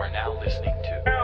are now listening to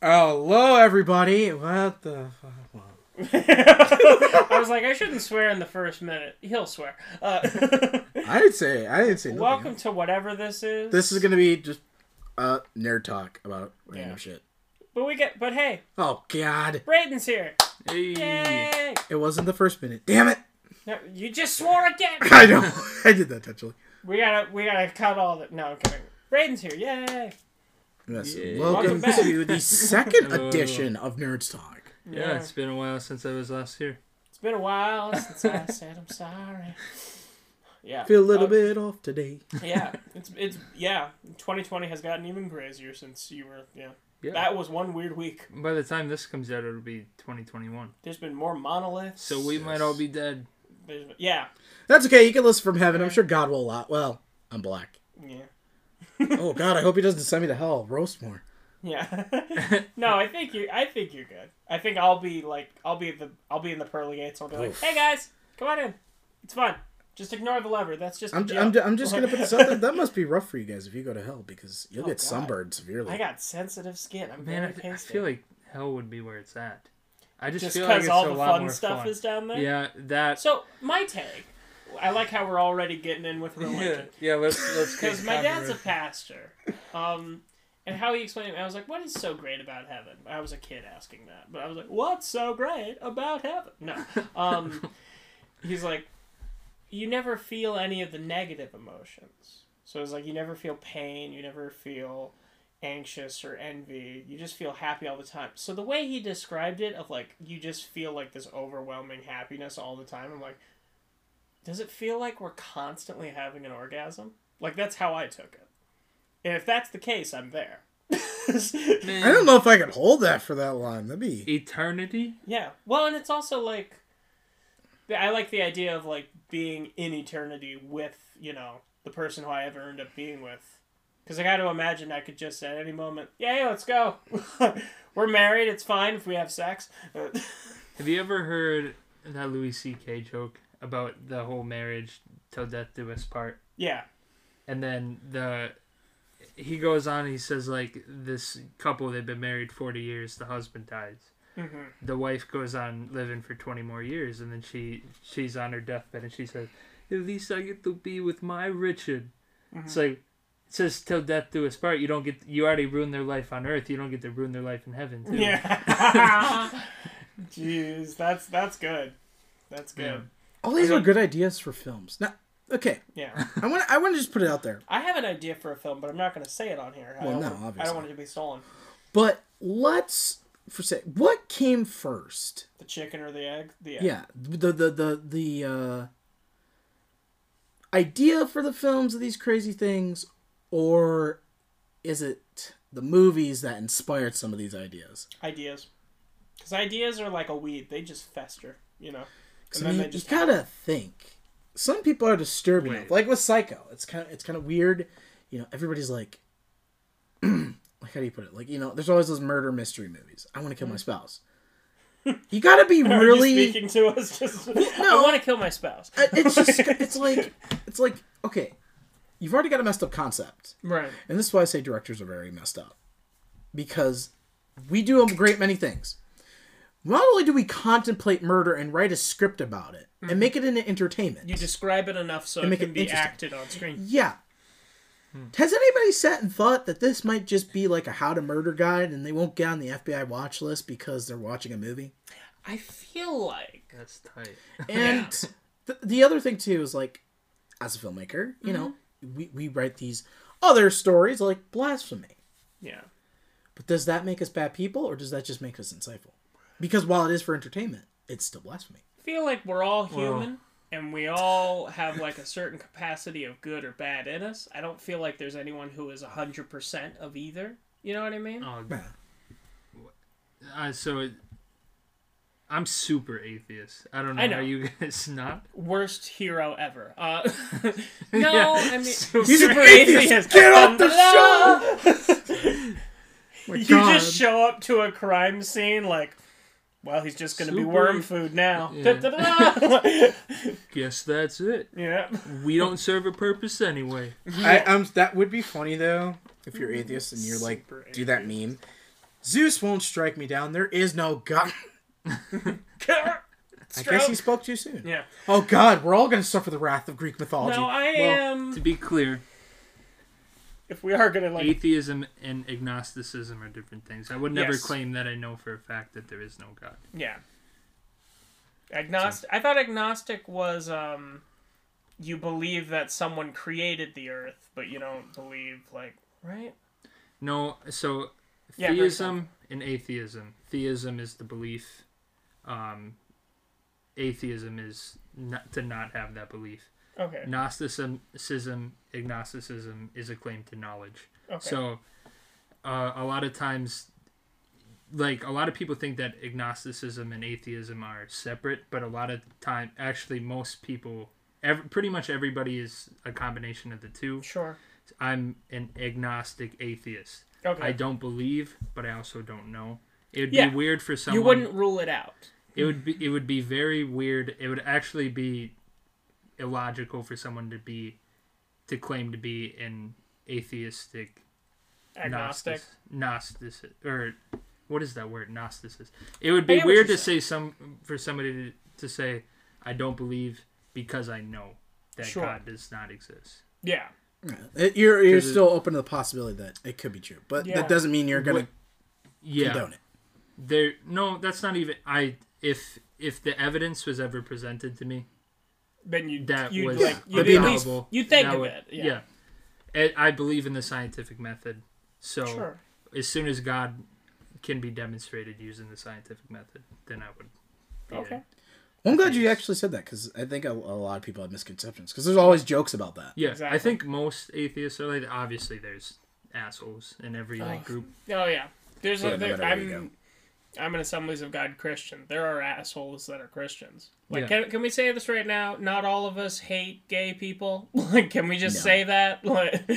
Hello, everybody. What the fuck? Well, I was like, I shouldn't swear in the first minute. He'll swear. Uh, I didn't say. I didn't say. nothing. welcome to whatever this is. This is gonna be just uh nerd talk about random Yeah. shit. But we get. But hey, Oh God! Brayden's here. Hey. Yay! It wasn't the first minute. Damn it! No, you just swore again. I know. I did that intentionally. we gotta. We gotta cut all that. No, I'm kidding. Brayden's here. Yay! Yes. Yeah. Welcome Welcome back. to the second edition of Nerds Talk. Yeah, it's been a while since I was last here. It's been a while since I said I'm sorry. Yeah. Feel a little Uh, bit off today. Yeah. It's it's yeah. 2020 has gotten even crazier since you were yeah. Yeah. That was one weird week. By the time this comes out, it'll be 2021. There's been more monoliths. So we might all be dead. There's yeah. That's okay. You can listen from heaven. I'm sure God will allow. Well, I'm black. Yeah. Oh God! I hope He doesn't send me to hell. Roast more. Yeah. no, I think you. I think you're good. I think I'll be like, I'll be at the, I'll be in the pearly gates. I'll be like, Oof. hey guys, come on in. It's fun. Just ignore the lever. That's just. a I'm, joke." I'm, I'm just gonna put this out there. That must be rough for you guys if you go to hell because you'll Oh, get God. sunburned severely. I got sensitive skin. I'm Man, I, very I feel like hell would be where it's at. I just, just feel like because it's all a the lot fun more stuff fun. is down there. Yeah, that. So my take, I like how we're already getting in with yeah, religion. yeah. Let's let's Because my dad's a pastor, um, and how he explained it, I was like, "What is so great about heaven?" I was a kid asking that, but I was like, "What's so great about heaven?" No, um, he's like, "You never feel any of the negative emotions." So it's like you never feel pain, you never feel anxious or envy. You just feel happy all the time. So the way he described it, of like you just feel like this overwhelming happiness all the time. I'm like, does it feel like we're constantly having an orgasm? Like that's how I took it. And if that's the case, I'm there. Man, I don't know if I could hold that for that long. That'd be. Eternity. yeah. Well, and it's also like I like the idea of like being in eternity with, you know, the person who I ever end up being with. Cuz I got to imagine I could just at any moment, "Yeah, yeah let's go." We're married, it's fine if we have sex. Have you ever heard that Louis C.K. joke about the whole marriage till death do us part? yeah. and then the he goes on he says like this couple they've been married 40 years the husband dies Mhm. the wife goes on living for 20 more years and then she she's on her deathbed and she says at least i get to be with my richard it's like it says till death do us part you don't get you already ruined their life on earth you don't get to ruin their life in heaven too. Yeah. Jeez, that's that's good. That's good. All these are good ideas for films. Now, okay, Yeah. I want I want to just put it out there. I have an idea for a film, but I'm not going to say it on here. I Well, don't no, want, I don't want it to be stolen. But let's for say what came first? The chicken or the egg? The egg. Yeah, the the the the uh, idea for the films of these crazy things, or is it the movies that inspired some of these ideas? Ideas. Because ideas are like a weed; they just fester. You know. 'Cause, I mean, you gotta think. Some people are disturbing, Wait. like with Psycho. It's kind of it's kind of weird. You know, everybody's like, like how do you put it? Like you know, there's always those murder mystery movies. I want to kill my spouse. You gotta be Are you really. speaking to us? Just I want to kill my spouse. Uh, It's just it's like it's like okay, you've already got a messed up concept, Right. and this is why I say directors are very messed up, because we do a great many things. Not only do we contemplate murder and write a script about it and mm-hmm. make it into entertainment, You describe it enough so it make can it be acted on screen. Yeah. Hmm. Has anybody sat and thought that this might just be like a how to murder guide and they won't get on the FBI watch list because they're watching a movie? I feel like that's tight And th- the other thing too is like, as a filmmaker, you know, mm-hmm. we, we write these other stories like blasphemy. yeah. But does that make us bad people or does that just make us insightful? Because while it is for entertainment, it's still blasphemy. I feel like we're all human. and we all have like a certain capacity of good or bad in us. I don't feel like there's anyone who is hundred percent of either. You know what I mean? Oh, Yeah. uh, so it, I'm super atheist. I don't know. I know. Are you guys not? Worst hero ever. Uh, no, Yeah, I mean super super atheist. atheist. Get off the show. You just show up to a crime scene like, well, he's just gonna be worm food now. Yeah. Guess that's it. yeah. We don't serve a purpose anyway. I, um, that would be funny though if you're atheist and you're like Super do that meme. Zeus won't strike me down. There is no God. I guess he spoke too soon. Yeah. Oh God, we're all gonna suffer the wrath of Greek mythology. No, I Well, am. To be clear, if we are gonna like, atheism and agnosticism are different things. I would never Yes. claim that I know for a fact that there is no God. yeah. Agnostic. I thought agnostic was um, you believe that someone created the earth, but you don't believe like right. No, so Yeah, theism and atheism. Theism is the belief. Um, atheism is not, to not have that belief. Okay. Gnosticism, agnosticism is a claim to knowledge. Okay. So, uh, a lot of times, like a lot of people think that agnosticism and atheism are separate, but a lot of time, actually, most people, ev- pretty much everybody is a combination of the two. sure. I'm an agnostic atheist. Okay. I don't believe, but I also don't know. It would Yeah. be weird for someone. you wouldn't rule it out. It would be. It would be very weird. It would actually be illogical for someone to be, to claim to be an atheistic Agnostic. Gnostic, or what is that word? Gnosticist. It would be weird you're to say some for somebody to, to say, "I don't believe because I know that Sure. God does not exist." Yeah. Yeah. It- you're you're 'Cause it- still open to the possibility that it could be true, but Yeah. that doesn't mean you're gonna What- Yeah, condone it. there. No, that's not even. I if if the evidence was ever presented to me, Then you that you'd was like you'd be at least infallible, you think that of would- it. Yeah. It- I believe in the scientific method. So Sure. as soon as God can be demonstrated using the scientific method, then I would. be a- Okay. Well, I'm glad you actually said that because I think a, a lot of people have misconceptions because there's always jokes about that. Yeah, I think most atheists are like. Obviously, there's assholes in every oh, like Oh. group. Oh yeah. There's Yeah, a there, matter I'm I'm an Assemblies of God Christian. There are assholes that are Christians. Like Yeah. can, can we say this right now? Not all of us hate gay people. Like can we just No. say that? Like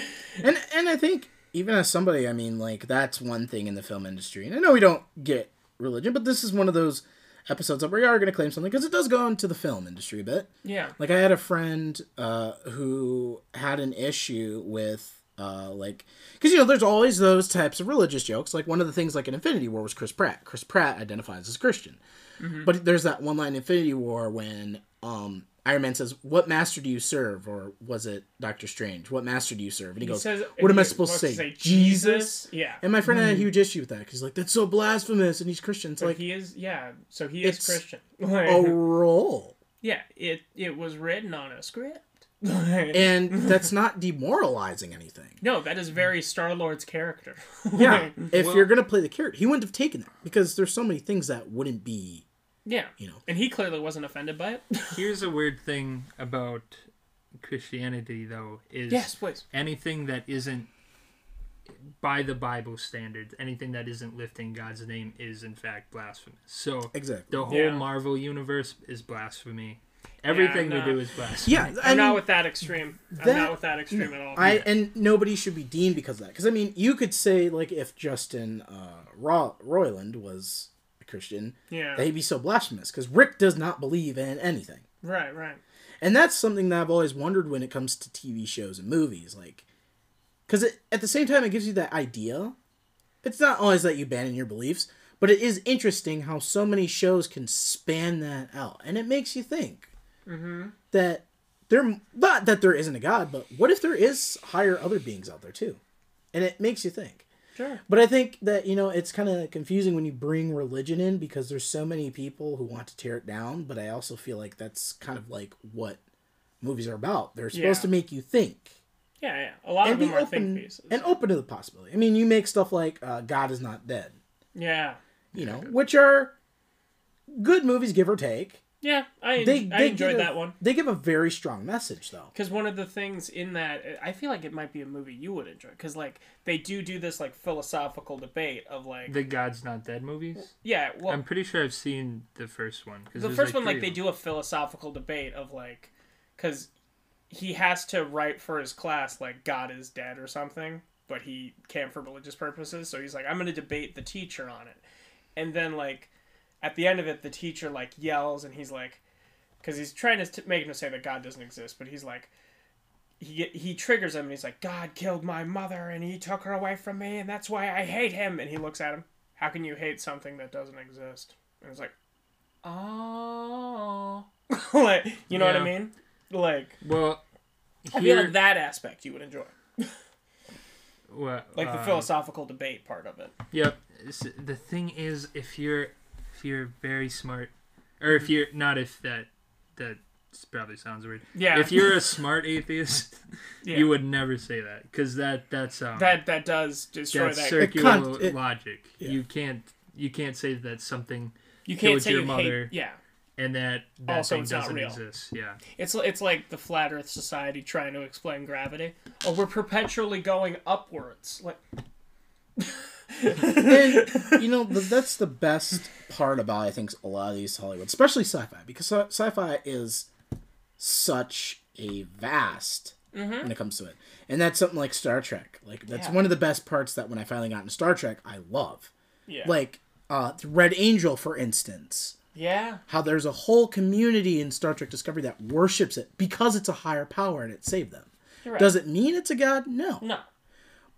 And and I think even as somebody, I mean, like that's one thing in the film industry. And I know we don't get religion, but this is one of those episodes where we are going to claim something because it does go into the film industry a bit. Yeah. Like I had a friend uh, who had an issue with uh, like because you know there's always those types of religious jokes. Like one of the things like in Infinity War was Chris Pratt. Chris Pratt identifies as Christian, but there's that one line in Infinity War when um, Iron Man says, "What master do you serve?" Or was it Doctor Strange? "What master do you serve?" And he, He goes, says "What am I supposed to wants say? Jesus? Yeah. And my friend had a huge issue with that because he's like, "That's so blasphemous," and he's Christian. It's But like he is yeah, so he is Christian. a role. yeah, it it was written on a script. And that's not demoralizing anything. no, that is very Star Lord's character. Yeah, if Well- you're gonna play the character, he wouldn't have taken that because there's so many things that wouldn't be, yeah. you know. And he clearly wasn't offended by it. Here's a weird thing about Christianity, though, is yes, please. anything that isn't by the Bible standards, anything that isn't lifting God's name is in fact blasphemous. So Exactly. the whole Yeah. Marvel universe is blasphemy. Everything I'm we do is blasphemy. Yeah, I I'm not with that extreme. I'm not with that extreme at all. I and nobody should be deemed because of that. Because I mean, you could say like if Justin uh, Ro- Roiland was a Christian, yeah. that he'd be so blasphemous because Rick does not believe in anything. right, right. and that's something that I've always wondered when it comes to TV shows and movies, like, because at the same time it gives you that idea. It's not always that you abandon your beliefs, but it is interesting how so many shows can span that out, and it makes you think that there, not that there isn't a god, but what if there is higher other beings out there too, and it makes you think. Sure. But I think that you know it's kind of confusing when you bring religion in because there's so many people who want to tear it down. But I also feel like that's kind of like what movies are about. They're supposed Yeah. to make you think Yeah, yeah. A lot and of be are open think pieces. and open to the possibility. I mean, you make stuff like uh, God is not dead, yeah. you know, which are good movies, give or take. Yeah, I, They, I they enjoyed a- that one. They give a very strong message, though. Because one of the things in that, I feel like it might be a movie you would enjoy. Because like they do do this like philosophical debate of like, The God's Not Dead movies. yeah, well, I'm pretty sure I've seen the first one. 'cause the there's, first one like they do a philosophical debate of like, because he has to write for his class like God is dead or something, but he can't for religious purposes. So he's like, I'm gonna debate the teacher on it, and then like at the end of it, the teacher like yells and he's like, because he's trying to t- make him say that God doesn't exist, but he's like. He, he triggers him and he's like, God killed my mother and he took her away from me and that's why I hate him. And he looks at him, How can you hate something that doesn't exist? And it's like, Oh. like, you know what I mean? Like, Well, I feel like that aspect you would enjoy. well, Like the uh, philosophical debate part of it. Yep. The thing is, if you're if you're very smart, or if you're not, if that that probably sounds weird. Yeah. If you're a smart atheist, Yeah. you would never say that because that that's um That that does destroy that's that. circular con- it- logic. yeah. You can't you can't say that something you can't killed say your you mother. hate. Yeah. and that that Also, thing doesn't real. exist. Yeah. It's it's like the flat Earth society trying to explain gravity. Oh, we're perpetually going upwards. Like and you know th- that's the best part about I think a lot of these Hollywood, especially sci-fi, because sci- sci-fi is such a vast when it comes to it, and that's something like Star Trek. Like that's Yeah. one of the best parts that when I finally got into Star Trek, I love. yeah. Like uh, Red Angel, for instance, yeah. how there's a whole community in Star Trek Discovery that worships it because it's a higher power and it saved them. Right. Does it mean it's a god? No. No.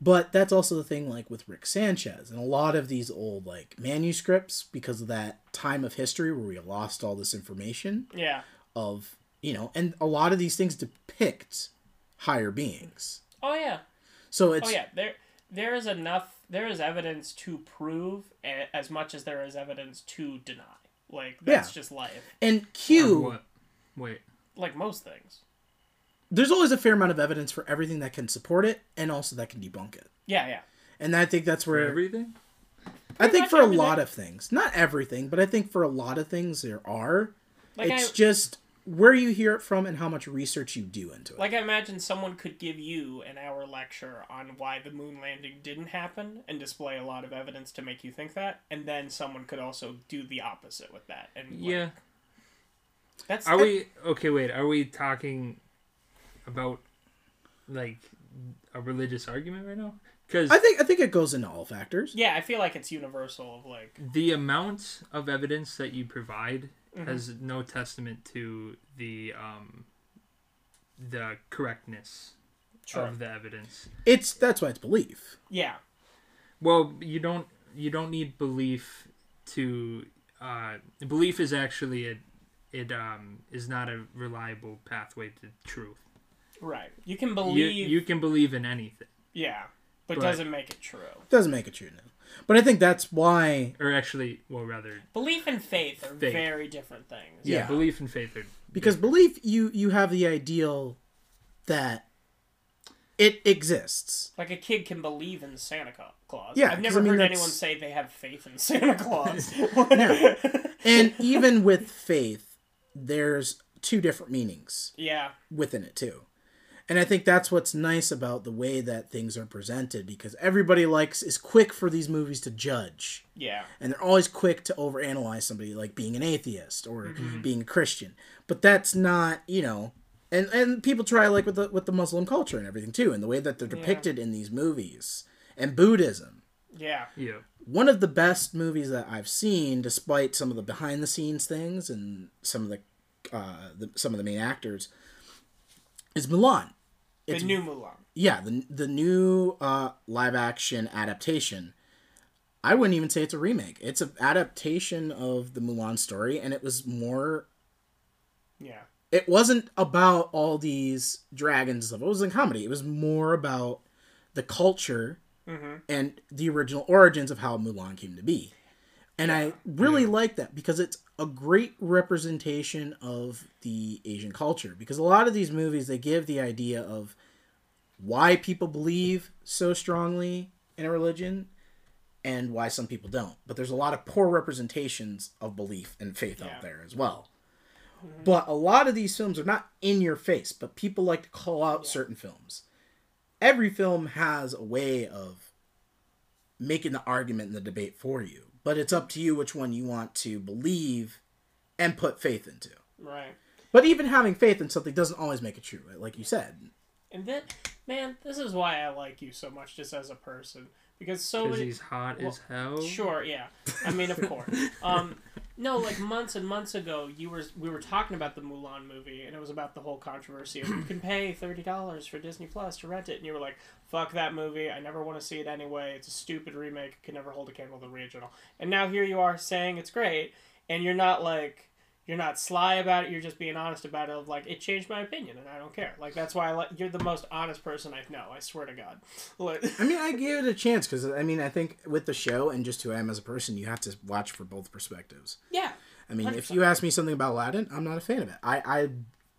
But that's also the thing, like with Rick Sanchez and a lot of these old like manuscripts, because of that time of history where we lost all this information Yeah. of you know, and a lot of these things depict higher beings. Oh yeah. So it's Oh yeah. There there is enough. There is evidence to prove as much as there is evidence to deny. Like that's Yeah. just life. and Or Q. what? Wait. Like most things. There's always a fair amount of evidence for everything that can support it and also that can debunk it. Yeah. Yeah. And I think that's For where everything? I think for a everything. lot of things, not everything, but I think for a lot of things there are. Like it's I just where you hear it from and how much research you do into it. like I imagine someone could give you an hour lecture on why the moon landing didn't happen and display a lot of evidence to make you think that, and then someone could also do the opposite with that. And like, Yeah. that's Are we okay? Wait, are we talking about like a religious argument right now? Because I think I think it goes into all factors. Yeah, I feel like it's universal of like the amount of evidence that you provide Mm-hmm. has no testament to the um the correctness Sure. of the evidence. It's that's why it's belief. yeah, Well, you don't you don't need belief to uh belief is actually a it um is not a reliable pathway to truth. Right. You can believe, you can believe in anything. yeah, but, but- doesn't make it true. Doesn't make it true now. But I think that's why Or actually, well rather Belief and faith are Faith. very different things. yeah, Yeah. belief and faith are because belief you you have the ideal that it exists. Like a kid can believe in Santa Claus. Yeah, I've never I mean, heard that's- anyone say they have faith in Santa Claus. No. And even with faith, there's two different meanings yeah, within it too. And I think that's what's nice about the way that things are presented because everybody likes is quick for these movies to judge. yeah, and they're always quick to overanalyze somebody like being an atheist or being a Christian. But that's not, you know, and and people try like with the with the Muslim culture and everything too, and the way that they're depicted in these movies and Buddhism. yeah. yeah. One of the best movies that I've seen, despite some of the behind the scenes things and some of the, uh, the some of the main actors, is Mulan. The It's new Mulan. yeah, the the new uh, live action adaptation. I wouldn't even say it's a remake. It's an adaptation of the Mulan story, and it was more. Yeah, It wasn't about all these dragons and stuff. It was a comedy. It was more about the culture and the original origins of how Mulan came to be. And I really like that because it's a great representation of the Asian culture. Because a lot of these movies, they give the idea of why people believe so strongly in a religion and why some people don't. But there's a lot of poor representations of belief and faith Yeah. out there as well. Mm-hmm. But a lot of these films are not in your face, but people like to call out certain films. Every film has a way of making the argument and the debate for you, but it's up to you which one you want to believe and put faith into. Right. But even having faith in something doesn't always make it true, like you said. And then, man, this is why I like you so much, just as a person, because so Because many. he's hot well, as hell. Sure, yeah. I mean, of course. Um, no, like months and months ago, you were we were talking about the Mulan movie, and it was about the whole controversy of you can pay thirty dollars for Disney Plus to rent it, and you were like, "Fuck that movie! I never want to see it anyway. It's a stupid remake. It can never hold a candle to the original." And now here you are saying it's great, and you're not like. You're not sly about it. You're just being honest about it. Of like, it changed my opinion, and I don't care. Like that's why I like. You're the most honest person I know. I swear to God. Like, I mean, I gave it a chance because I mean, I think with the show and just who I am as a person, you have to watch for both perspectives. yeah. I mean, if 100%. you ask me something about Aladdin, I'm not a fan of it. I, I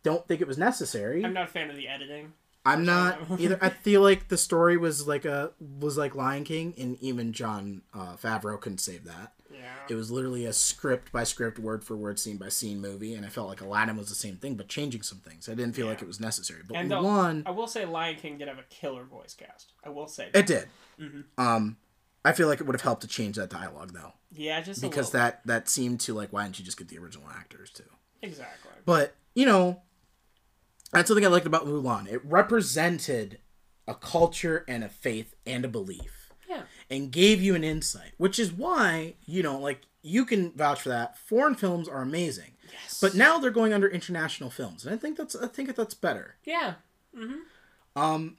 don't think it was necessary. I'm not a fan of the editing. I'm not either. I feel like the story was like a was like Lion King, and even Jon uh, Favreau couldn't save that. Yeah. It was literally a script by script, word for word, scene by scene movie, and I felt like Aladdin was the same thing, but changing some things. I didn't feel like it was necessary. But And one, I will say Lion King did have a killer voice cast. I will say. it did. Mm-hmm. Um, I feel like it would have helped to change that dialogue though, Yeah, just because that that seemed to like why didn't you just get the original actors too? exactly. But you know, that's something I liked about Mulan. It represented a culture and a faith and a belief. And gave you an insight, which is why, you know, like you can vouch for that. Foreign films are amazing. Yes. But now they're going under international films, and I think that's I think that's better. yeah, Um,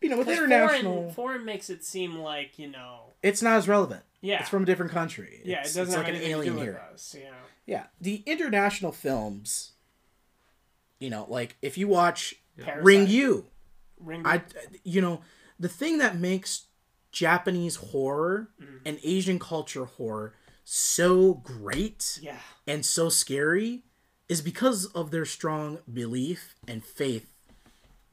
you know, with international, foreign, foreign makes it seem like you know. it's not as relevant. Yeah. It's from a different country. Yeah, it's, it doesn't it's like an alien here. us. Yeah. Yeah, the international films. You know, like if you watch Parasite. Ring You, Ring. I, you know, the thing that makes Japanese horror Mm. and Asian culture horror so great yeah. and so scary is because of their strong belief and faith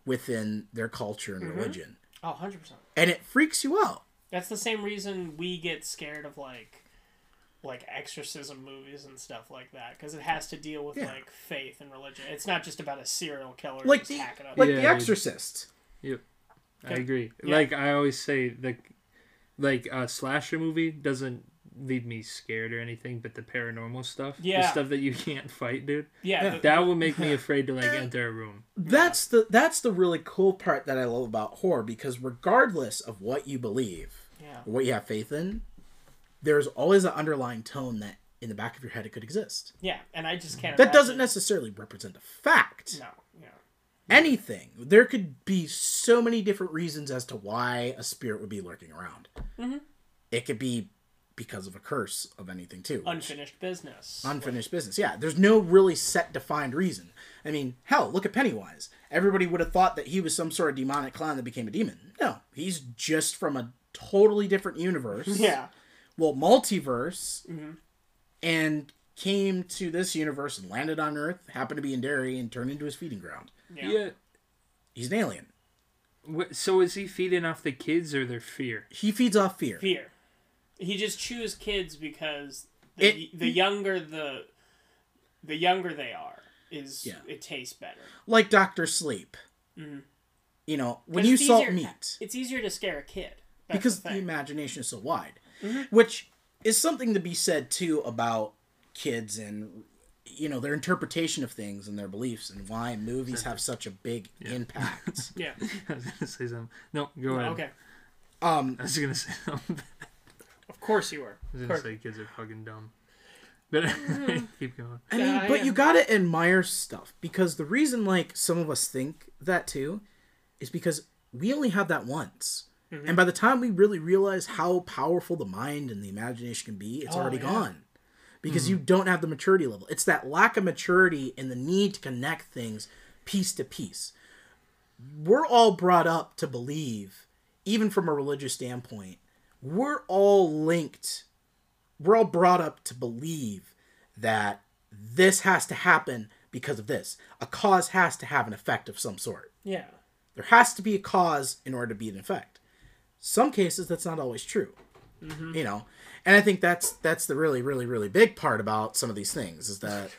within their culture and Mm-hmm. religion. Oh, 100 percent. And it freaks you out. That's the same reason we get scared of like, like exorcism movies and stuff like that because it has to deal with Yeah. like faith and religion. It's not just about a serial killer Like just the hacking up. like Yeah, The dude. Exorcist. I agree. Yeah. Like I always say, like like a slasher movie doesn't leave me scared or anything, but the paranormal stuff, yeah, the stuff that you can't fight, dude, yeah. Yeah. the- that will make me afraid to like enter a room. That's the that's the really cool part that I love about horror because regardless of what you believe yeah. what you have faith in, there's always an underlying tone that in the back of your head it could exist. Yeah, and I just can't. That doesn't necessarily represent a fact. No. Anything. There could be so many different reasons as to why a spirit would be lurking around. Mhm. It could be because of a curse of anything too. Unfinished business. unfinished business. Yeah, there's no really set defined reason. I mean, hell, look at Pennywise. Everybody would have thought that he was some sort of demonic clown that became a demon. No, he's just from a totally different universe. yeah. Well, multiverse, Mhm. and came to this universe and landed on Earth, happened to be in Derry, and turned into his feeding ground. Yeah. Yeah. He's an alien. Wh- So is he feeding off the kids or their fear? He feeds off fear. Fear. He just chews kids because the, It- the younger the the younger they are is Yeah. it tastes better. like Doctor Sleep. Mhm. You know, when you it's salt easier- meat, It's easier to scare a kid. That's because the the, imagination is so wide, Mm-hmm. which is something to be said too about kids and you know their interpretation of things and their beliefs and why movies have such a big impact. yeah. I was gonna say something. No, go ahead. Okay. Um, I was gonna say something. Of course you were. I was gonna say kids are fucking dumb. But keep going. I mean, Yeah, but yeah. you gotta admire stuff because the reason like some of us think that too is because we only have that once. Mm-hmm. And by the time we really realize how powerful the mind and the imagination can be, it's Oh, already yeah. gone. Because you mm. don't have the maturity level. It's that lack of maturity and the need to connect things piece to piece. We're all brought up to believe, even from a religious standpoint, we're all linked we're all brought up to believe that this has to happen because of this. A cause has to have an effect of some sort. Yeah. There has to be a cause in order to be an effect. Some cases that's not always true. Mm-hmm. You know, and I think that's that's the really really really big part about some of these things is that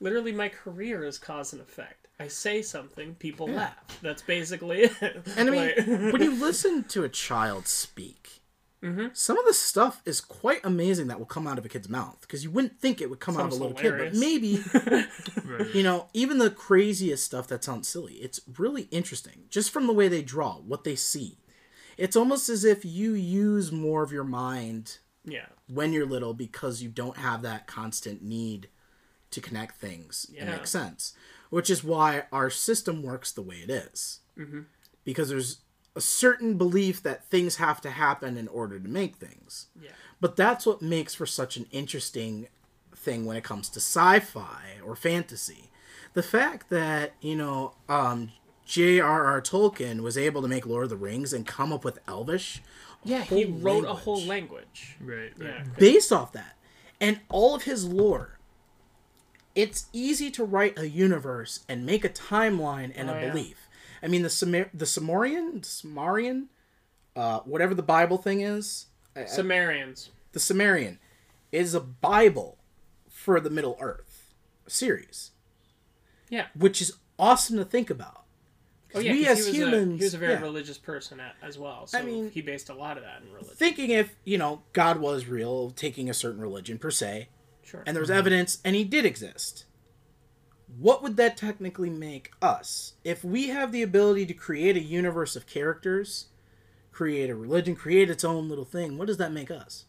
Literally, my career is cause and effect. I say something, people laugh. That's basically it. And I mean, Like- when you listen to a child speak, Mm-hmm. some of the stuff is quite amazing that will come out of a kid's mouth because you wouldn't think it would come out of a Sounds little kid, but maybe Right. you know, even the craziest stuff that sounds silly, it's really interesting just from the way they draw, what they see. It's almost as if you use more of your mind yeah, when you're little because you don't have that constant need to connect things Yeah. make sense, which is why our system works the way it is. Mm-hmm. Because there's a certain belief that things have to happen in order to make things. yeah, But that's what makes for such an interesting thing when it comes to sci-fi or fantasy. The fact that, you know, um J.R.R. Tolkien was able to make Lord of the Rings and come up with Elvish yeah. He whole wrote a whole language. Right. Right. Yeah, based off that. And all of his lore. It's easy to write a universe and make a timeline and Oh, a yeah. belief. I mean the Sumar- the Sumerian, Sumerian, uh, whatever the Bible thing is, I- I- Sumerians. the Sumerian is a Bible for the Middle Earth series, Yeah. which is awesome to think about. Oh yeah, we 'cause as he was humans, a, he was a very yeah. religious person as well. So mean- he based a lot of that in religion. thinking if you know God was real, taking a certain religion per se, Sure. and there was mm-hmm. evidence, and he did exist. What would that technically make us if we have the ability to create a universe of characters, create a religion, create its own little thing? What does that make us,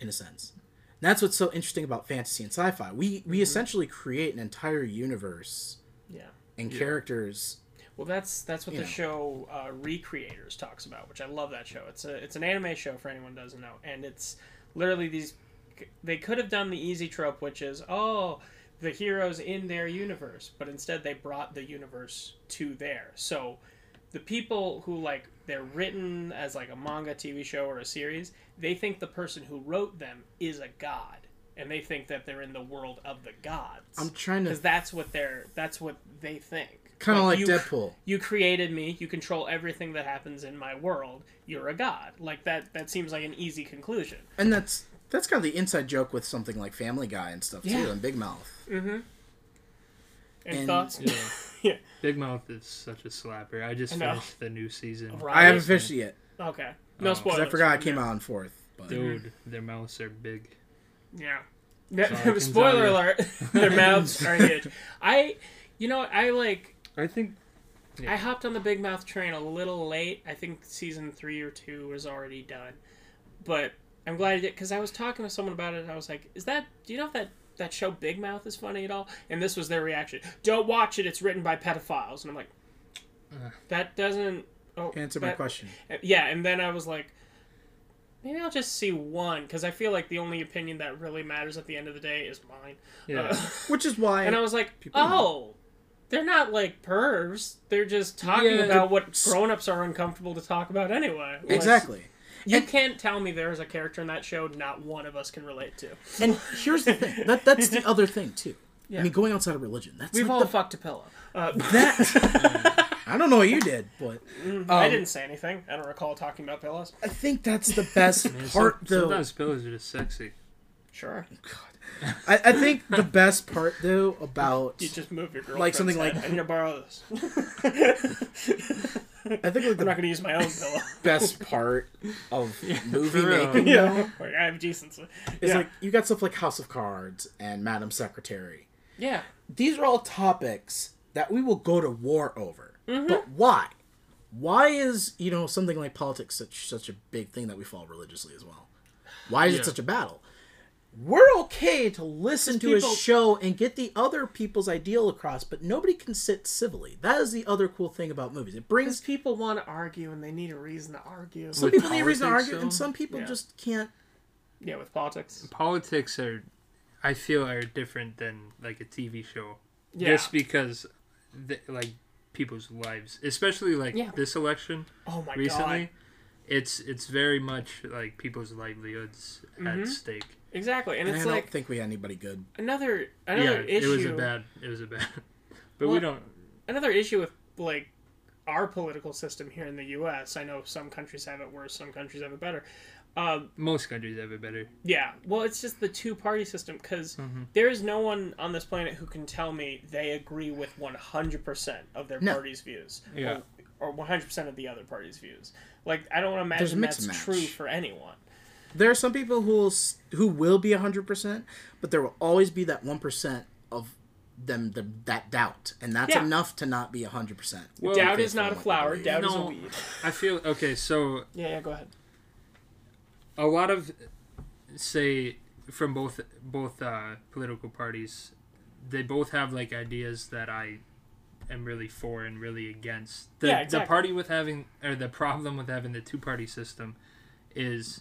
in a sense? And that's what's so interesting about fantasy and sci-fi. We we mm-hmm. essentially create an entire universe yeah. and characters. Well, that's that's what You the know. show uh, Re:Creators talks about, which I love that show. It's a it's an anime show for anyone who doesn't know, and it's literally these. They could have done the easy trope, which is oh, the heroes in their universe, but instead they brought the universe to there. So, the people who like they're written as like a manga, TV show, or a series, they think the person who wrote them is a god, and they think that they're in the world of the gods. I'm trying to because that's what they're that's what they think. Kind of like you- Deadpool. you created me you control everything that happens in my world you're a god like that that seems like an easy conclusion And that's that's kind of the inside joke with something like Family Guy and stuff too, and Big Mouth. Mm-hmm. and, And- thoughts Yeah. Yeah. Big Mouth is such a slapper. I just I finished the new season. Right. I haven't finished it yet okay oh. no Oh. 'Cause I spoilers I forgot it came there. out on fourth. But Dude, mm-hmm. their mouths are big. yeah I can tell spoiler alert their mouths are huge i you know i like I think I hopped on the Big Mouth train a little late. I think season three or two was already done, but I'm glad I did because I was talking to someone about it. and I was like, "Is that? Do you know if that that show Big Mouth is funny at all?" And this was their reaction: "Don't watch it. It's written by pedophiles." And I'm like, "That doesn't oh, answer my question. Yeah, and then I was like. Maybe I'll just see one because I feel like the only opinion that really matters at the end of the day is mine. yeah. Uh, Which is why and I was like, oh, they're not like pervs. They're just talking Yeah, about what grown-ups are uncomfortable to talk about anyway. Like, exactly. You can't tell me there's a character in that show not one of us can relate to. And here's the thing. That that's the other thing too. Yeah. I mean, going outside of religion. That's We've like all the, fucked a pillow. Uh, that. I don't know what you did, but I um, didn't say anything. I don't recall talking about pillows. I think that's the best Man, part, some- though. Sometimes pillows are just sexy. Sure. I, I think the best part, though, about You just move your girlfriend's Like something head like- and you borrow this. I think like I'm the not gonna use my own pillow. best part of movie for making, yeah, though, like, I have decency. is yeah. like you got stuff like House of Cards and Madam Secretary. yeah. These are all topics that we will go to war over. Mm-hmm. But why? Why is you know something like politics such such a big thing that we follow religiously as well? Why is Yeah. it such a battle? We're okay to listen to people- a show and get the other people's ideal across, but nobody can sit civilly. That is the other cool thing about movies. It brings people want to argue and they need a reason to argue. some With people need a reason to politics, argue, and some people Yeah. just can't. Yeah, with politics. Politics are, I feel, are different than like a TV show. Yeah. Just because, the, like, people's lives, especially like Yeah. this election Oh my recently, god. it's it's very much like people's livelihoods Mhm. at stake. Exactly, and And it's I like don't think we had anybody good. another another it issue. It was a bad. It was a bad. But we don't. another issue with like our political system here in the U.S. I know some countries have it worse, some countries have it better. Um, Most countries have it better. yeah, well, it's just the two party system because Mm-hmm. there is no one on this planet who can tell me they agree with 100% of their No. party's views. Yeah. Or, or 100% of the other party's views. Like, I don't imagine that's match. true for anyone. There are some people who will who will be hundred percent, but there will always be that one percent of them the, that doubt, and that's Yeah. enough to not be hundred percent. Well, doubt is not a flower, doubt is a weed. I feel okay. So Yeah, yeah, go ahead. a lot of say from both both uh, political parties, they both have like ideas that I am really for and really against. The, Yeah, the party with having or the problem with having the two party system is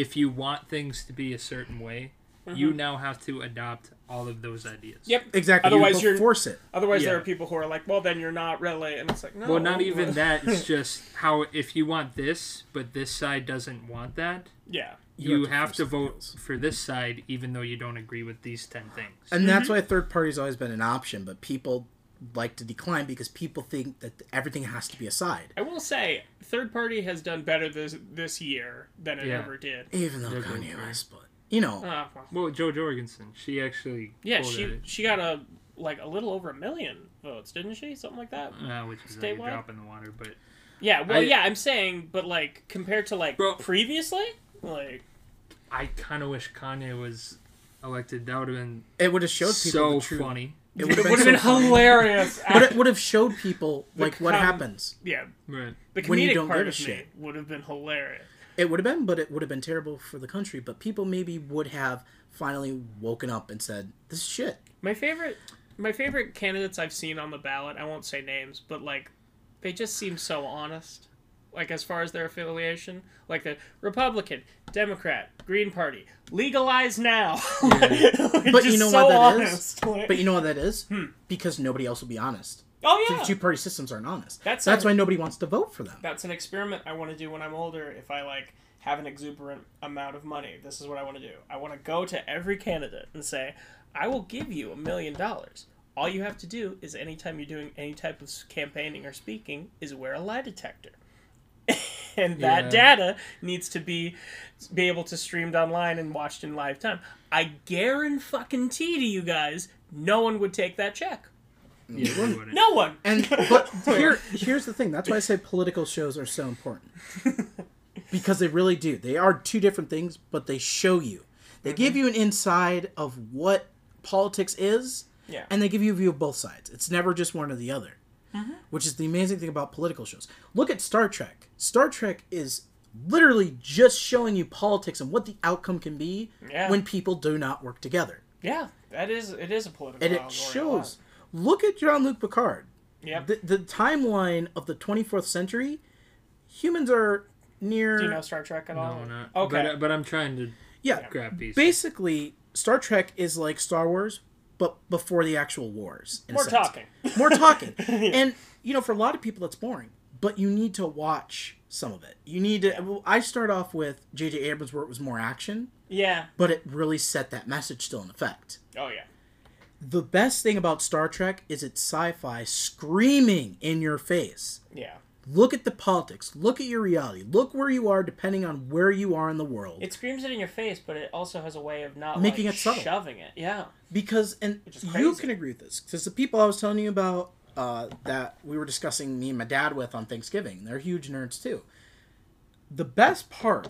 if you want things to be a certain way, you now have to adopt all of those ideas. Mm-hmm. Yep. Exactly. Otherwise, you you're force it. Otherwise, there are people who are like, "Well, then you're not really," and it's like, no. Well, not even that. It's just how if you want this, but this side doesn't want that, Yeah. you, have to have to vote rules. for this side, even though you don't agree with these ten things. And Mm-hmm. that's why third party's always been an option, but people like to decline because people think that everything has to be a side. I will say, third party has done better this this year than it Yeah. ever did. Even though Yeah, Kanye go. West, but you know, Uh, well, Well, Jo Jorgensen, she actually yeah, she it, she got a like a little over a million votes, didn't she? Something like that. uh, which is like a Statewide? drop in the water, but Yeah. Well, I- yeah, I'm saying, but like compared to like Bro. previously, like I kind of wish Kanye was elected. That would have been it would have showed people so the truth. funny. It would have it would have been so hilarious. But it would have showed people like what happens. yeah, Right. the When you comedic don't part give a of me shit. would have been hilarious. It would have been, but it would have been terrible for the country. But people maybe would have finally woken up and said, "This is shit." My favorite, my favorite candidates I've seen on the ballot. I won't say names, but like, they just seem so honest. Like as far as their affiliation, like the Republican, Democrat, Green Party, legalize now. But you know what that is? But you know what that is? Because nobody else will be honest. oh So yeah, the two party systems aren't honest. That's That's why nobody wants to vote for them. that's an experiment I want to do when I'm older. If I like have an exuberant amount of money, this is what I want to do. I want to go to every candidate and say, "I will give you a million dollars. All you have to do is anytime you're doing any type of campaigning or speaking, is wear a lie detector." and that Yeah. data needs to be be able to streamed online and watched in live time. I guarantee to you guys, no one would take that check. Yeah. No one. And but here here's the thing. That's why I say political shows are so important. because they really do. They are two different things, but they show you. They give mm-hmm. you an inside of what politics is, Yeah. and they give you a view of both sides. It's never just one or the other. Which is the amazing thing about political shows. Look at Star Trek. Star Trek is literally just showing you politics and what the outcome can be Yeah. when people do not work together. yeah, that is it is a political And it shows. Look at Jean Luc Picard. Yeah, The, the timeline of the 24th century, humans are near. Do you know Star Trek at all? No, not. Okay. But, uh, but I'm trying to yeah, grab pieces. basically, Star Trek is like Star Wars, but before the actual wars. More talking. More talking. And, you know, for a lot of people, that's boring. But you need to watch some of it. You need to. Well, I start off with J.J. Abrams, where it was more action, Yeah. but it really set that message still in effect. Oh yeah. The best thing about Star Trek is it's sci fi screaming in your face. Yeah. Look at the politics. Look at your reality. Look where you are depending on where you are in the world. It screams it in your face, but it also has a way of not Making like, it subtle. shoving it. Yeah. because, and you can agree with this, because the people I was telling you about uh, that we were discussing me and my dad with on Thanksgiving, they're huge nerds too. The best part,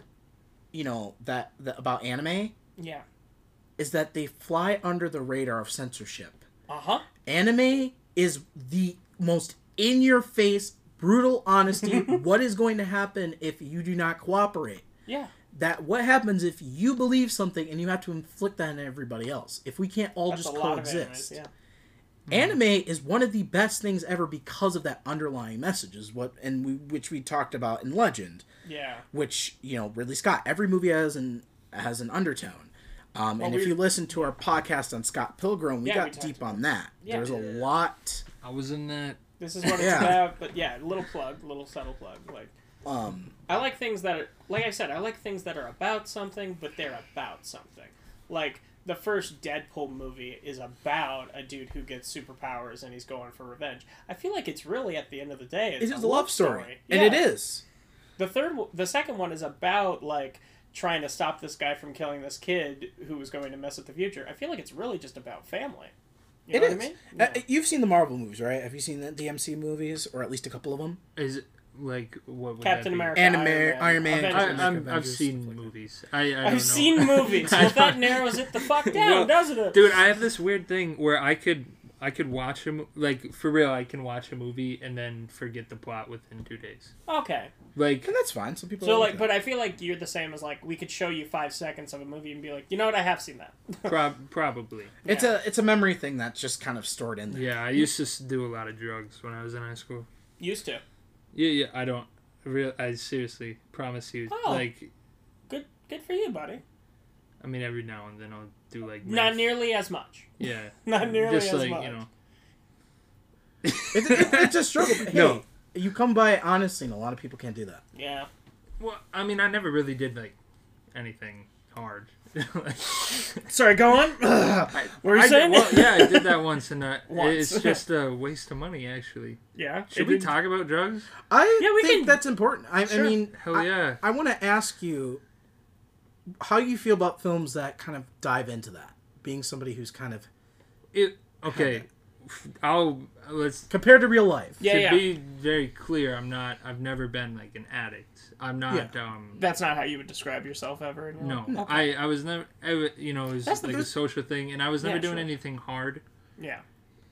you know, that, that about anime Yeah. is that they fly under the radar of censorship. Uh huh. anime is the most in your face brutal honesty what is going to happen if you do not cooperate Yeah. that what happens if you believe something and you have to inflict that on everybody else if we can't all That's just coexist of animes. Yeah. anime is one of the best things ever because of that underlying message is what and we, which we talked about in legend Yeah. which you know Ridley Scott. Every movie has an has an undertone. Um, and if you listen to our podcast on Scott Pilgrim, we Yeah, got talked deep on that. Yeah. There's a lot. I was in that. This is what it's Yeah. about. But yeah, little plug, little subtle plug. Like Um, I like things that are, like I said, I like things that are about something, but they're about something. Like the first Deadpool movie is about a dude who gets superpowers and he's going for revenge. I feel like it's really at the end of the day, it is a love story, and Yeah. it is. The third, the second one is about like trying to stop this guy from killing this kid who was going to mess with the future. I feel like it's really just about family. You It know is. what I mean? Uh, Yeah. you've seen the Marvel movies, right? Have you seen the DMC movies, or at least a couple of them? Is it like what would Captain that be? America, Anime- Iron Man, Iron Man, Avengers. I, Captain I'm, America, I've seen like movies. I, I don't I've know. seen movies. I Well, that narrows it the fuck down, Well, doesn't it? Dude, I have this weird thing where I could I could watch a mo- like for real I can watch a movie and then forget the plot within two days. Okay. Like And that's fine. Some people. So are like, but I feel like you're the same as like we could show you five seconds of a movie and be like, you know what, I have seen that. prob- probably. it's a it's a memory thing that's just kind of stored in there. Yeah, I used to do a lot of drugs when I was in high school. Used to. Yeah, yeah, I don't real I seriously promise you Oh. like Good, good for you, buddy. I mean every now and then I'll do like Not nearly as much. Yeah. Not nearly Just as like, much. you know. It, it- it's a struggle. Hey, No. you come by it honestly, and a lot of people can't do that. Yeah. Well, I mean I never really did like anything hard. Sorry, go on. what were you I, saying? Well, yeah, I did that once, and uh, Once. it's just a waste of money. Actually, yeah. should we did- talk about drugs? I Yeah, we think can- that's important. I, Sure. I mean, Hell I- yeah! I want to ask you how you feel about films that kind of dive into that. Being somebody who's kind of It okay. I'll let's compared to real life. Yeah, to yeah. be very clear. I'm not. I've never been like an addict. I'm not. Um, That's not how you would describe yourself ever. in your no, life? I I was never. I, w- you know, it was That's the like a social thing, and I was never Yeah, doing sure. anything hard. Yeah.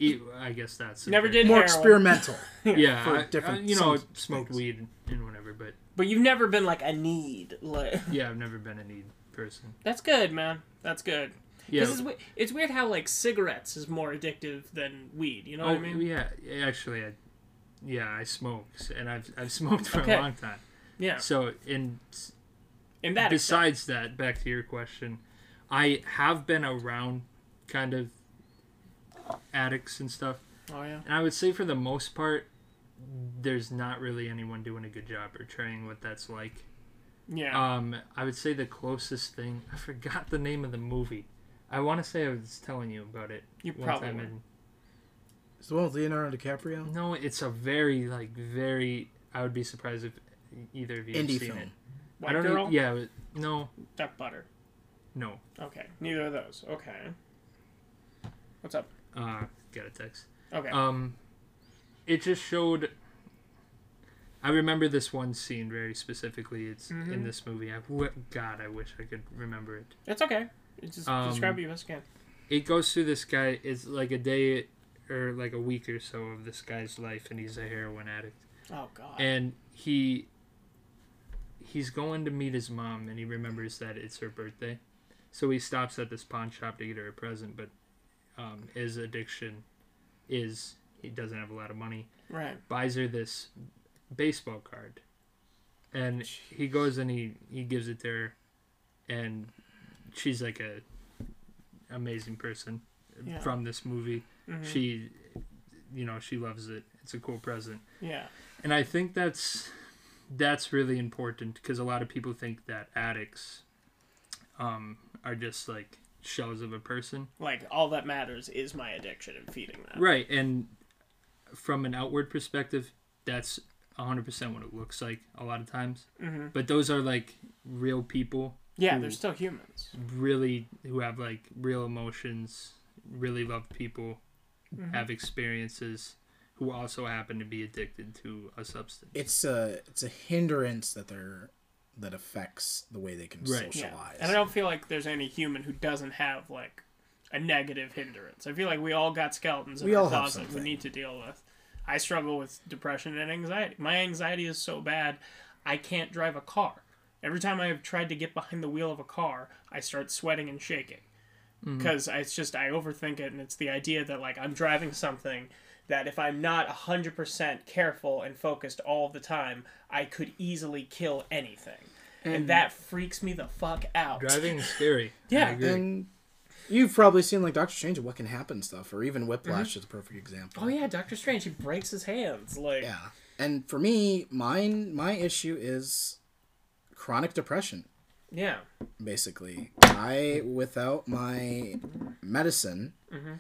I guess that's Never did More heroin. experimental. Yeah, for I- different- I, you know, some smoked things. weed and whatever, but But you've never been like a need. Like yeah, I've never been a need person. that's good, man. That's good. Yeah, it's, it's weird how like cigarettes is more addictive than weed. You know oh, what I oh, mean? yeah. Actually, I, yeah, I smoke, and I've I've smoked for Okay. a long time. Yeah. So, in In that extent. besides that, back to your question, I have been around kind of addicts and stuff, Oh yeah. and I would say for the most part, there's not really anyone doing a good job portraying what that's like. Yeah. Um, I would say the closest thing. I forgot the name of the movie. I want to say I was telling you about it You one probably time. were. And, Is the one with Leonardo DiCaprio? no, it's a very like very. I would be surprised if either of you have Indie seen film. it. White I don't girl. know. Yeah, it- no, Duck butter. no. Okay. Neither of those. Okay. What's up? Uh, got a text. Okay. Um, it just showed. I remember this one scene very specifically. It's Mhm. in this movie. I, w- God, I wish I could remember it. it's okay. It's just um, describe it you best can. It goes through this guy. It's like a day or like a week or so of this guy's life, and he's a heroin addict. Oh god. And he he's going to meet his mom, and he remembers that it's her birthday, so he stops at this pawn shop to get her a present. But um, his addiction is he doesn't have a lot of money. right. buys her this baseball card and he goes and he he gives it to her and she's like a amazing person Yeah. from this movie Mhm. she you know she loves it it's a cool present Yeah. and i think that's that's really important because a lot of people think that addicts um are just like shells of a person Like all that matters is my addiction and feeding that. Right, and from an outward perspective, that's 100% what it looks like a lot of times. Mhm. But those are like real people, Yeah, they're still humans. really who have like real emotions, really love people, Mm-hmm. have experiences, who also happen to be addicted to a substance. It's a it's a hindrance that they're that affects the way they can Right. Yeah. socialize. And I don't feel like there's any human who doesn't have like a negative hindrance. I feel like we all got skeletons in We our all have closet we need to deal with. I struggle with depression and anxiety. My anxiety is so bad, I can't drive a car. Every time I've tried to get behind the wheel of a car, I start sweating and shaking. Mm-hmm. Because it's just, I overthink it, and it's the idea that, like, I'm driving something that if I'm not 100% careful and focused all the time, I could easily kill anything. And, that freaks me the fuck out. Driving is scary. Yeah, I agree. and you've probably seen like Doctor Strange and What Can Happen stuff, or even Whiplash is a perfect example. Oh yeah, Doctor Strange. He breaks his hands. Like Yeah. And for me, mine my issue is chronic depression. yeah. Basically, I without my medicine, Mm-hmm.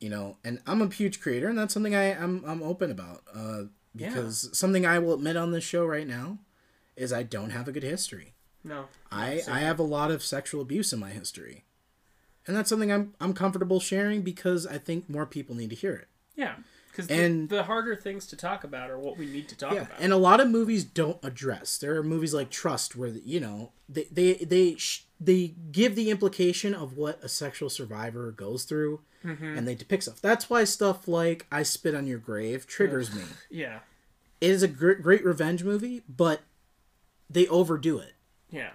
You know, and I'm a huge creator, and that's something I I'm I'm open about. Uh, Yeah. because something I will admit on this show right now is I don't have a good history. No. I I have a lot of sexual abuse in my history, and that's something I'm I'm comfortable sharing because I think more people need to hear it. Yeah. Because And- the, the harder things to talk about are what we need to talk yeah, about. and a lot of movies don't address. There are movies like Trust where you know they they they sh- they give the implication of what a sexual survivor goes through, Mm-hmm. and they depict stuff. That's why stuff like "I Spit on Your Grave" triggers me. yeah. It is a great, great revenge movie, but they overdo it. Yeah.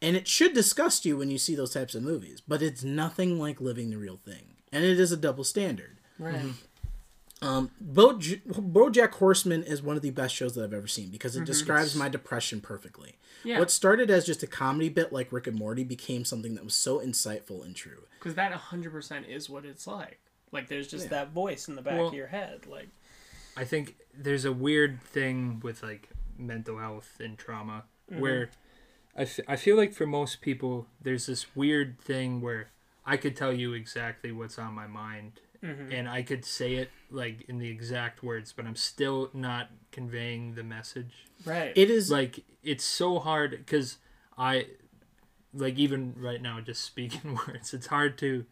And it should disgust you when you see those types of movies, but it's nothing like living the real thing. And it is a double standard. Right. Mm-hmm. Um, Bo- Bojack Horseman is one of the best shows that I've ever seen because it describes my depression perfectly. Yeah. What started as just a comedy bit like Rick and Morty became something that was so insightful and true. Because that 100% is what it's like. Like, there's just Yeah. that voice in the back Well- of your head. Like, I think there's a weird thing with like mental health and trauma where I, f- I feel like for most people there's this weird thing where I could tell you exactly what's on my mind and I could say it like in the exact words but I'm still not conveying the message right. It is like it's so hard because I like even right now just speaking words it's hard to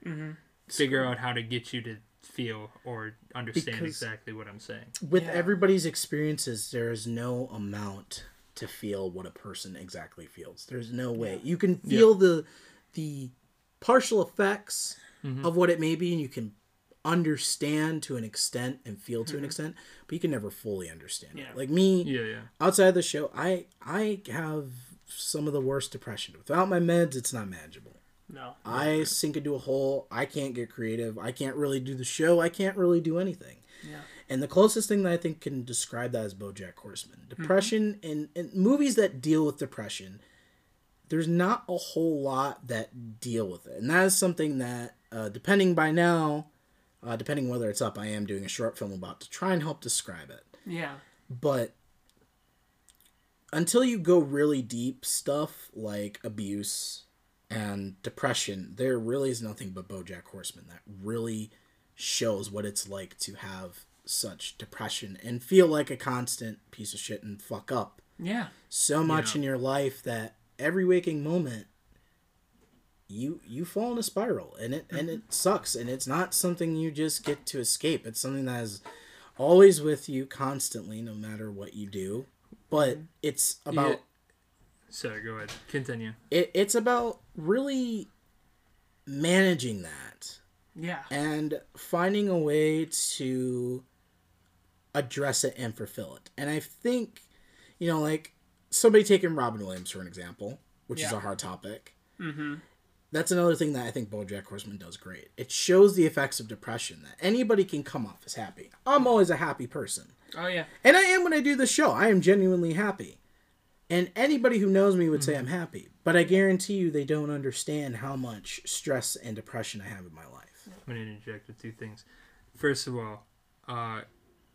figure out how to get you to feel or understand Because- exactly what I'm saying with Yeah. everybody's experiences, there is no amount to feel what a person exactly feels. There's no way you can feel the the partial effects Mm-hmm. of what it may be, and you can understand to an extent and feel to an extent, but you can never fully understand Yeah. it. Like me, yeah yeah outside of the show, I I have some of the worst depression. Without my meds, it's not manageable. no. I sink into a hole. I can't get creative. I can't really do the show. I can't really do anything. Yeah. And the closest thing that I think can describe that is BoJack Horseman. Depression and, and movies that deal with depression, there's not a whole lot that deal with it, and that is something that, uh, depending by now, uh, depending whether it's up, I am doing a short film about to try and help describe it. Yeah. But until you go really deep stuff like abuse and depression, there really is nothing but BoJack Horseman that really shows what it's like to have such depression and feel like a constant piece of shit and fuck up Yeah. so much Yeah. in your life that every waking moment you you fall in a spiral and it and it sucks and it's not something you just get to escape it's something that is always with you constantly no matter what you do but it's about Yeah. sorry go ahead continue it, it's about really managing that Yeah. and finding a way to address it and fulfill it. And I think, you know, like somebody taking Robin Williams for an example, which is a hard topic. Mm-hmm. That's another thing that I think BoJack Horseman does great. It shows the effects of depression that anybody can come off as happy. I'm always a happy person, Oh, yeah. and I am when I do the show. I am genuinely happy. And anybody who knows me would say I'm happy, but I guarantee you they don't understand how much stress and depression I have in my life. I'm gonna interject with two things. First of all, uh,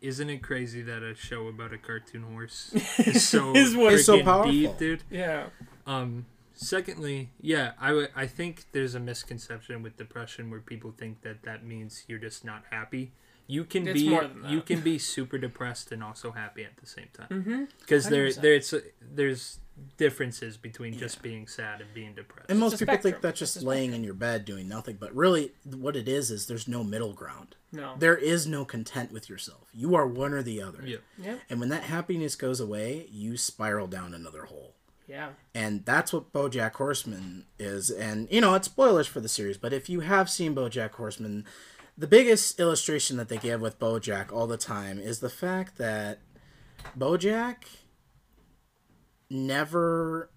isn't it crazy that a show about a cartoon horse is so Is so powerful. deep, dude? Yeah. Um, secondly, yeah, I would- I think there's a misconception with depression where people think that that means you're just not happy. You can It's be more than that. you can be super depressed and also happy at the same time. Mm-hmm. Because there 100%. there's there's differences between just being sad and being depressed. And most It's a people think that's just laying in your bed doing nothing, but really, what it is is there's no middle ground. No. There is no content with yourself. You are one or the other. Yeah. Yeah. And when that happiness goes away, you spiral down another hole. Yeah. And that's what BoJack Horseman is. And you know, it's spoilers for the series, but if you have seen BoJack Horseman, the biggest illustration that they give with BoJack all the time is the fact that BoJack never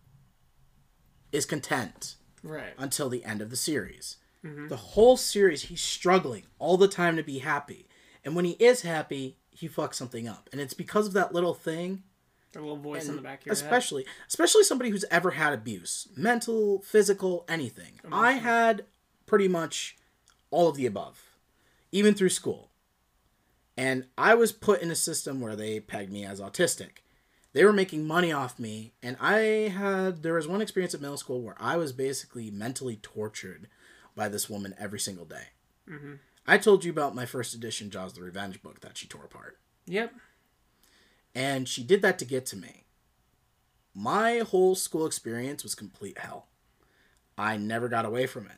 is content Right. until the end of the series. Mm-hmm. The whole series, he's struggling all the time to be happy. And when he is happy, he fucks something up. And it's because of that little thing, The little voice in the back of your head. especially especially somebody who's ever had abuse, mental, physical, anything. I had pretty much all of the above, even through school. And I was put in a system where they pegged me as autistic. They were making money off me, and I had there was one experience at middle school where I was basically mentally tortured by this woman every single day. Mm-hmm. I told you about my first edition Jaws the Revenge book that she tore apart Yep. And she did that to get to me my whole school experience was complete hell. I never got away from it.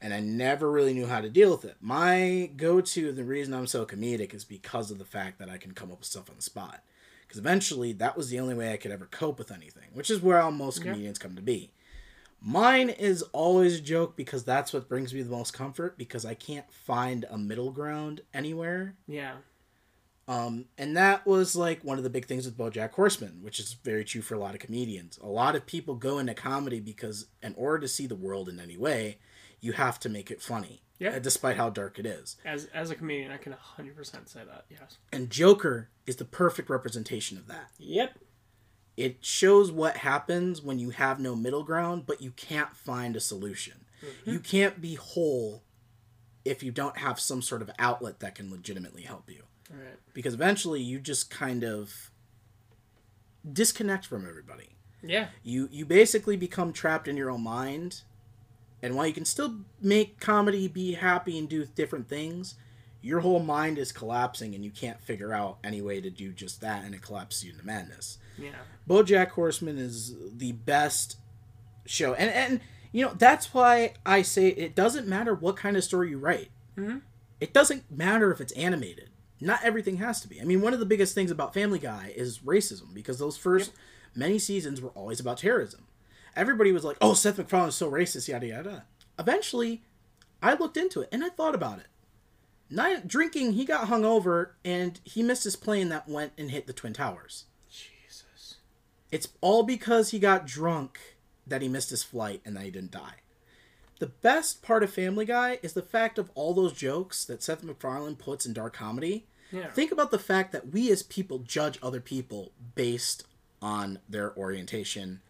And I never really knew how to deal with it. My go to, the reason I'm so comedic is because of the fact that I can come up with stuff on the spot. Because eventually, that was the only way I could ever cope with anything, which is where all most Yeah. comedians come to be. Mine is always a joke because that's what brings me the most comfort because I can't find a middle ground anywhere. Yeah. Um, and that was like one of the big things with BoJack Horseman, which is very true for a lot of comedians. A lot of people go into comedy because in order to see the world in any way, you have to make it funny, Yeah. uh, despite how dark it is. As as a comedian, I can 100% say that. Yes. And Joker is the perfect representation of that. Yep. It shows what happens when you have no middle ground, but you can't find a solution. You can't be whole if you don't have some sort of outlet that can legitimately help you. Right. Because eventually you just kind of disconnect from everybody. Yeah. You you basically become trapped in your own mind. And while you can still make comedy be happy and do different things, your whole mind is collapsing and you can't figure out any way to do just that and it collapses you into madness. Yeah. BoJack Horseman is the best show, and and you know that's why I say it doesn't matter what kind of story you write. Mhm. It doesn't matter if it's animated. Not everything has to be. I mean, one of the biggest things about Family Guy is racism because those first many seasons were always about terrorism. Everybody was like, "Oh, Seth MacFarlane is so racist," yada yada. Eventually, I looked into it and I thought about it. Night drinking, he got hung over and he missed his plane that went and hit the Twin Towers. Jesus. It's all because he got drunk that he missed his flight and that he didn't die. The best part of Family Guy is the fact of all those jokes that Seth MacFarlane puts in dark comedy. Yeah. Think about the fact that we as people judge other people based on their orientation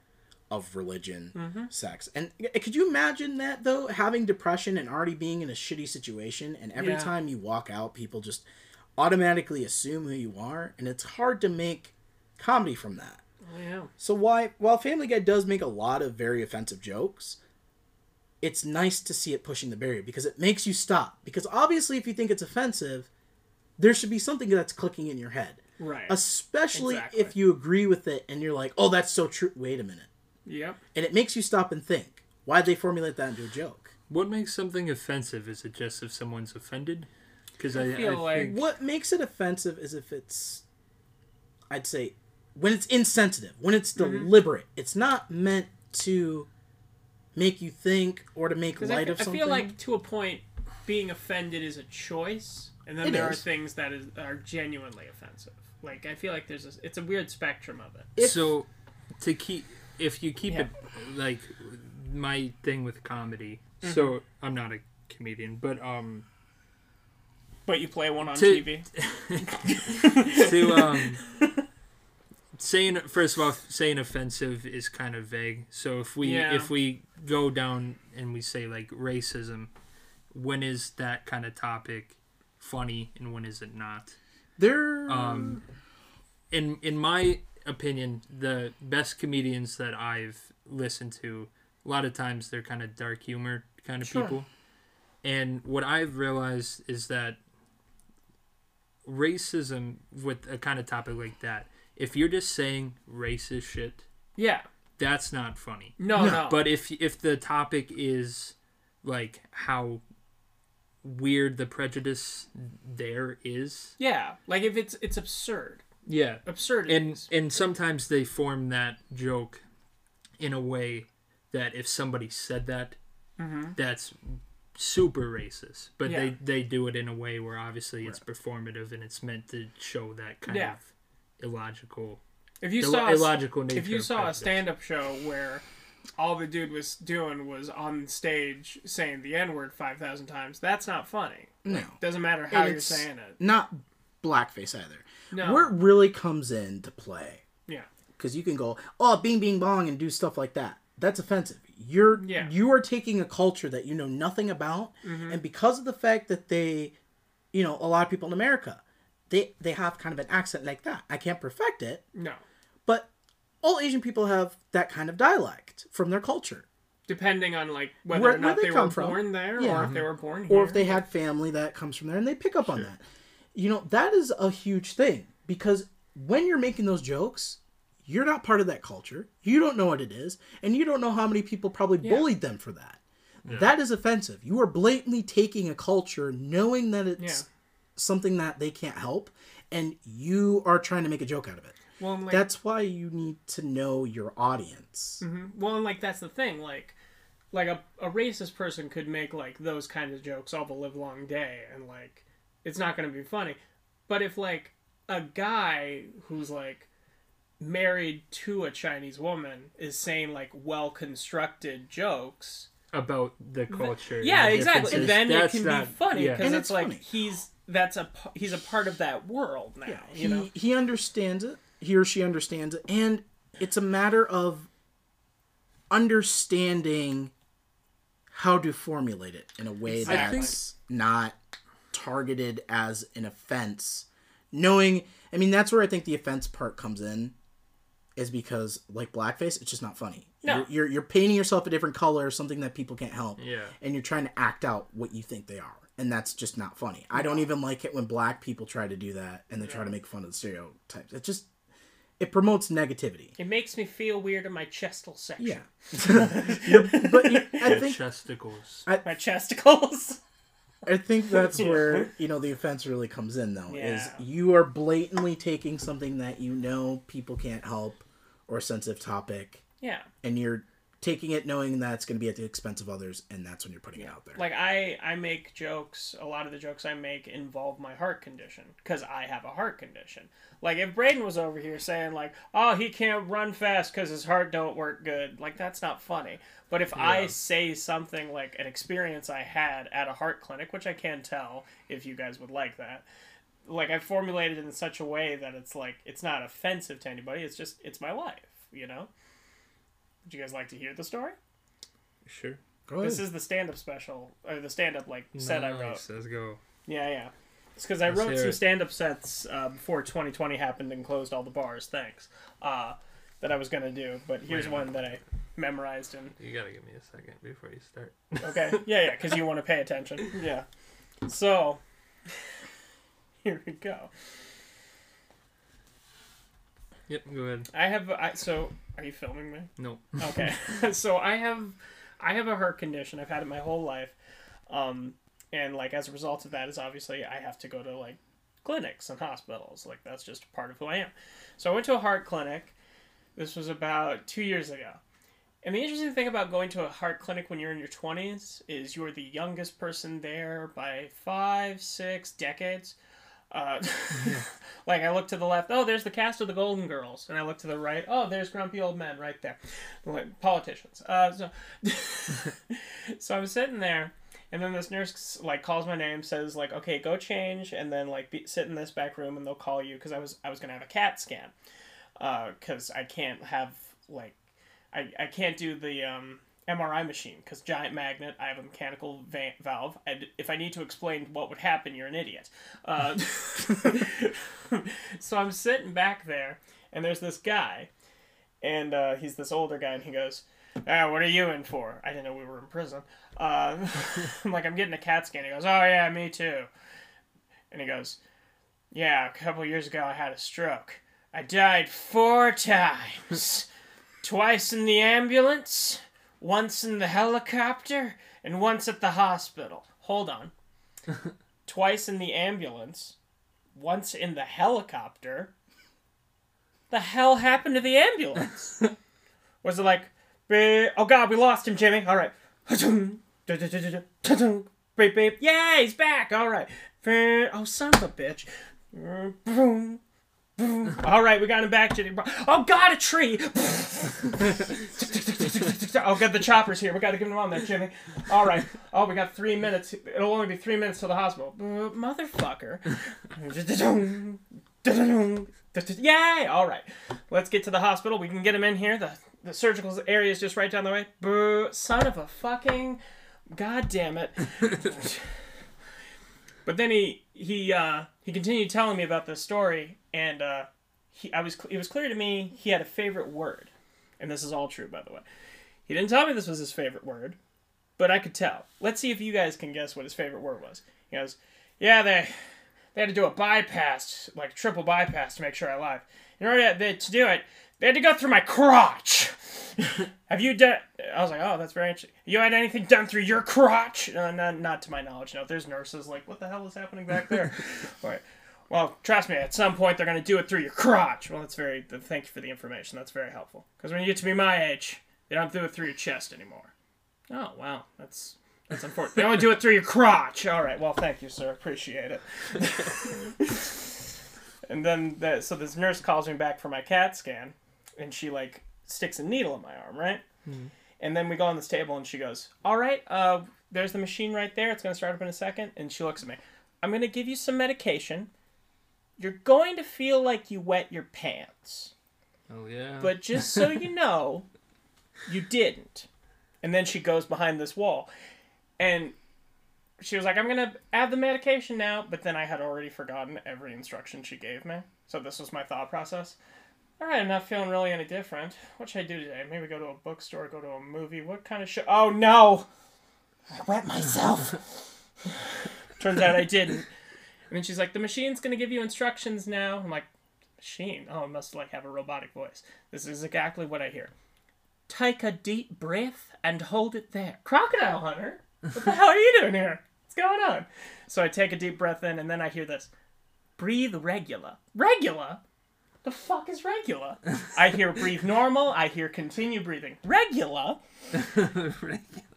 of religion, sex. And uh, could you imagine that though, having depression and already being in a shitty situation and every Yeah. time you walk out people just automatically assume who you are and it's hard to make comedy from that. Oh, yeah. So why while Family Guy does make a lot of very offensive jokes, it's nice to see it pushing the barrier because it makes you stop. Because obviously if you think it's offensive, there should be something that's clicking in your head. Right. Especially Exactly. if you agree with it and you're like, "Oh, that's so true. Wait a minute." Yep. And it makes you stop and think. Why'd they formulate that into a joke? What makes something offensive? Is it just if someone's offended? Because I, I feel I like- think What makes it offensive is if it's I'd say when it's insensitive, when it's Mm-hmm. deliberate. It's not meant to make you think or to make light fe- of something. I feel like to a point, being offended is a choice, and then It there is. are things that is, are genuinely offensive. Like I feel like there's a, it's a weird spectrum of it. If- so to keep if you keep Yeah. it like my thing with comedy. Mm-hmm. So I'm not a comedian, but um But you play one on To- TV. to um saying first of all saying offensive is kind of vague so if we Yeah. if we go down and we say like racism when is that kind of topic funny and when is it not there um in in my opinion the best comedians that i've listened to a lot of times they're kind of dark humor kind of Sure. people and what i've realized is that racism with a kind of topic like that if you're just saying racist shit Yeah. that's not funny No, no. but if if the topic is like how weird the prejudice there is yeah, like if it's it's absurd, yeah absurd. and and sometimes they form that joke in a way that if somebody said that that's super racist but Mm-hmm. Yeah. they they do it in a way where obviously it's performative and it's meant to show that kind Yeah. of illogical if you illo- saw a, illogical nature if you of saw a stand-up show where all the dude was doing was on stage saying the n-word 5000 times that's not funny no. doesn't matter how And you're saying it Not blackface either. No. Where it really comes into play yeah because you can go oh bing bing bong and do stuff like that that's offensive you're Yeah. Mm-hmm. you are taking a culture that you know nothing about and because of the fact that they you know a lot of people in america they they have kind of an accent like that i can't perfect it no but all asian people have that kind of dialect from their culture depending on like whether Where- or not they they, come were from. born there Yeah. or if they were born here or if they had family that comes from there and they pick up on that you know that is a huge thing because when you're making those jokes you're not part of that culture. You don't know what it is, and you don't know how many people probably bullied them for that. That is offensive. You are blatantly taking a culture knowing that it's Yeah. something that they can't help and you are trying to make a joke out of it. Well, like, That's why you need to know your audience. Mm-hmm. Well, and like that's the thing. Like, like a, a racist person could make like those kind of jokes all the live long day, and like it's not going to be funny. But if like a guy who's like married to a Chinese woman is saying like well constructed jokes, about the culture. yeah, the exactly. differences. Then it can not- be funny because And it's, it's like he's that's a p- he's a part of that world now. Yeah, you he, know. he understands it. He or she understands it, and it's a matter of understanding how to formulate it in a way that's not targeted as an offense. Knowing, I mean, that's where I think the offense part comes in, is because like blackface, it's just not funny. No. You're, you're you're painting yourself a different color, something that people can't help. Yeah. and you're trying to act out what you think they are and that's just not funny i don't even like it when black people try to do that and they try to make fun of the stereotypes it just it promotes negativity It makes me feel weird in my chestal section. yeah You're- but you, i think Chesticles. My chesticles. i think that's where you know the offense really comes in though is you are blatantly taking something that you know people can't help or a sensitive topic yeah. and you're taking it knowing that it's going to be at the expense of others and that's when you're putting it out there Like I, I make jokes. A lot of the jokes I make involve my heart condition because I have a heart condition. Like if Brayden was over here saying like, "Oh, he can't run fast because his heart don't work good," like that's not funny. But if I say something like an experience I had at a heart clinic, which I can tell if you guys would like that, like I formulated it in such a way that it's like it's not offensive to anybody. It's just it's my life, you know. Would you guys like to hear the story? Sure. Go This ahead. is the stand-up special or the stand-up like set I wrote. Let's go. Yeah, yeah. It's because I Let's wrote some it. stand-up sets uh, before 2020 happened and closed all the bars. Thanks. Uh, that I was gonna do, but here's Wait one that I memorized and You gotta give me a second before you start. okay, yeah, yeah, because you want to pay attention. Yeah. So here we go. Yep, go ahead. I have I so are you filming me? No. Okay. so I have I have a heart condition. I've had it my whole life. Um and like as a result of that is obviously I have to go to like clinics and hospitals. Like that's just part of who I am. So I went to a heart clinic. This was about 2 years ago. And the interesting thing about going to a heart clinic when you're in your 20s is you're the youngest person there by five, six decades. Uh, like I look to the left, oh, there's the cast of the Golden Girls, and I look to the right, oh, there's grumpy old men right there, like, politicians. Uh, so, so I'm sitting there, and then this nurse like calls my name, says like, okay, go change, and then like be, sit in this back room, and they'll call you because I was I was gonna have a CAT scan, because I can't have like I, I can't do the um, MRI machine because giant magnet. I have a mechanical va- valve. And if I need to explain what would happen, you're an idiot. Uh, so I'm sitting back there, and there's this guy, and uh, he's this older guy, and he goes, ah, "What are you in for?" I didn't know we were in prison. Uh, I'm like, "I'm getting a CAT scan." He goes, "Oh yeah, me too." And he goes, "Yeah, a couple years ago I had a stroke. I died four times." twice in the ambulance, once in the helicopter, and once at the hospital. Hold on. twice in the ambulance, once in the helicopter. The hell happened to the ambulance? Was it like, oh god, we lost him, Jimmy. All right. Beep, beep. Yeah, he's back. All right. Oh, son of a bitch. All right, we got him back, Jimmy. Oh God, a tree! oh, get the choppers here. We got to get them on there, Jimmy. All right. Oh, we got three minutes. It'll only be three minutes to the hospital. Uh, motherfucker. Yay! All right. Let's get to the hospital. We can get him in here. The the surgical area is just right down the way. Boo! Son of a fucking. God damn it. But then he he uh, he continued telling me about this story, and uh, he I was it was clear to me he had a favorite word, and this is all true by the way. He didn't tell me this was his favorite word, but I could tell. Let's see if you guys can guess what his favorite word was. He goes, "Yeah, they they had to do a bypass, like triple bypass, to make sure I live. In order to, to do it, They had to go through my crotch. Have you done? I was like, oh, that's very interesting. You had anything done through your crotch? Uh, not, not to my knowledge. No, there's nurses like, what the hell is happening back there? All right. Well, trust me, at some point they're going to do it through your crotch. Well, that's very, thank you for the information. That's very helpful. Because when you get to be my age, they don't do it through your chest anymore. Oh, wow. That's, that's unfortunate. They only do it through your crotch. All right. Well, thank you, sir. Appreciate it. and then, the, so this nurse calls me back for my CAT scan, and she, like, sticks a needle in my arm, right? And then we go on this table, and she goes, All right, uh, there's the machine right there. It's going to start up in a second. And she looks at me. I'm going to give you some medication. You're going to feel like you wet your pants. Oh yeah. But just so you know, you didn't. And then she goes behind this wall. And she was like, I'm going to add the medication now. But then I had already forgotten every instruction she gave me. So this was my thought process. All right, I'm not feeling really any different. What should I do today? Maybe go to a bookstore, go to a movie. What kind of show? Oh no! I wet myself. Turns out I didn't. And then she's like, the machine's gonna give you instructions now. I'm like, machine? Oh, it must like have a robotic voice. This is exactly what I hear. Take a deep breath and hold it there. Crocodile Hunter? What the hell are you doing here? What's going on? So I take a deep breath in and then I hear this. Breathe regular. Regular? The fuck is regular? I hear breathe normal. I hear continue breathing. Regular?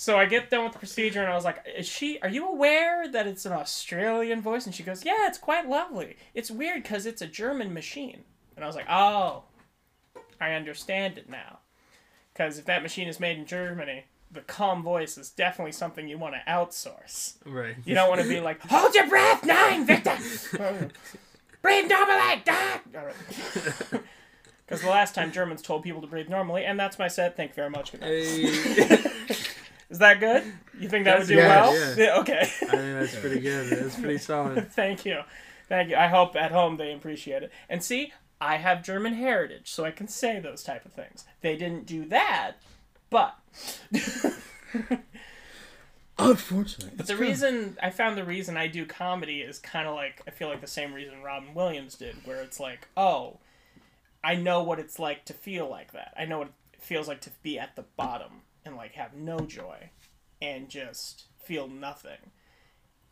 So I get done with the procedure and I was like, "Is she? Are you aware that it's an Australian voice?" And she goes, "Yeah, it's quite lovely. It's weird because it's a German machine." And I was like, "Oh, I understand it now. Because if that machine is made in Germany, the calm voice is definitely something you want to outsource. right. You don't want to be like, hold your breath, nine, Victor. breathe normally, Doc. Because the last time Germans told people to breathe normally, and that's my set. Thank you very much. Good night. Hey. Is that good? You think that would do That's- well? yeah, yeah. Okay. I think that's pretty good. That's pretty solid. Thank you. Thank you. I hope at home they appreciate it. And see, I have German heritage, so I can say those type of things. They didn't do that, but Unfortunately. But the reason I found the reason I do comedy is kind of like I feel like the same reason Robin Williams did, where it's like, oh, I know what it's like to feel like that. I know what it feels like to be at the bottom and like have no joy and just feel nothing.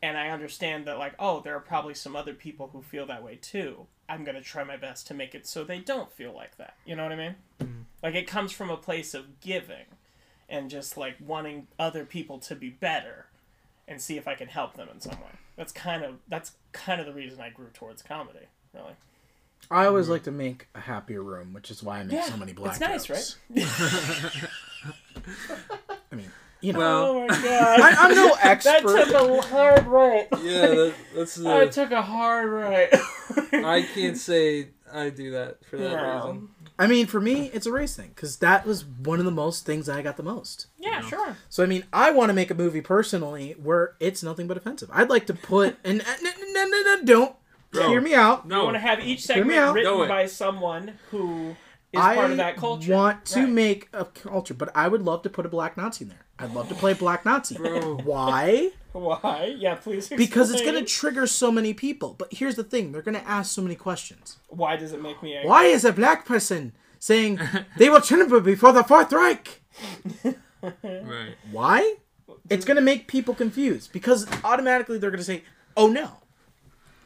And I understand that like, oh, there are probably some other people who feel that way too. I'm gonna try my best to make it so they don't feel like that. You know what I mean? Mm-hmm. Like it comes from a place of giving and just like wanting other people to be better and see if I can help them in some way. That's kind of that's kind of the reason I grew towards comedy, really. I always mm-hmm. like to make a happier room, which is why I make Yeah, so many black it's nice, jokes. right? I mean, you know, Well, Oh my god. I, I'm no expert. that took a hard right. yeah, that, that's I took a hard right. I can't say I do that for that Yeah. reason. I mean, for me, it's a race thing because that was one of the most things I got the most. Yeah, sure. So I mean, I want to make a movie personally where it's nothing but offensive. I'd like to put and uh, no, no, no, no, don't Bro. hear me out. No. I want to have each segment written Do it. by someone who is I part of that culture. want to Right. make a culture, but I would love to put a black Nazi in there. I'd love to play black Nazi. Bro. Why? Why? Yeah, please. Because it's going to trigger so many people. But here's the thing: they're going to ask so many questions. Why does it make me angry? Why is a black person saying they will tremble before the Fourth Reich? right. Why? It's going to make people confused because automatically they're going to say, "Oh no!"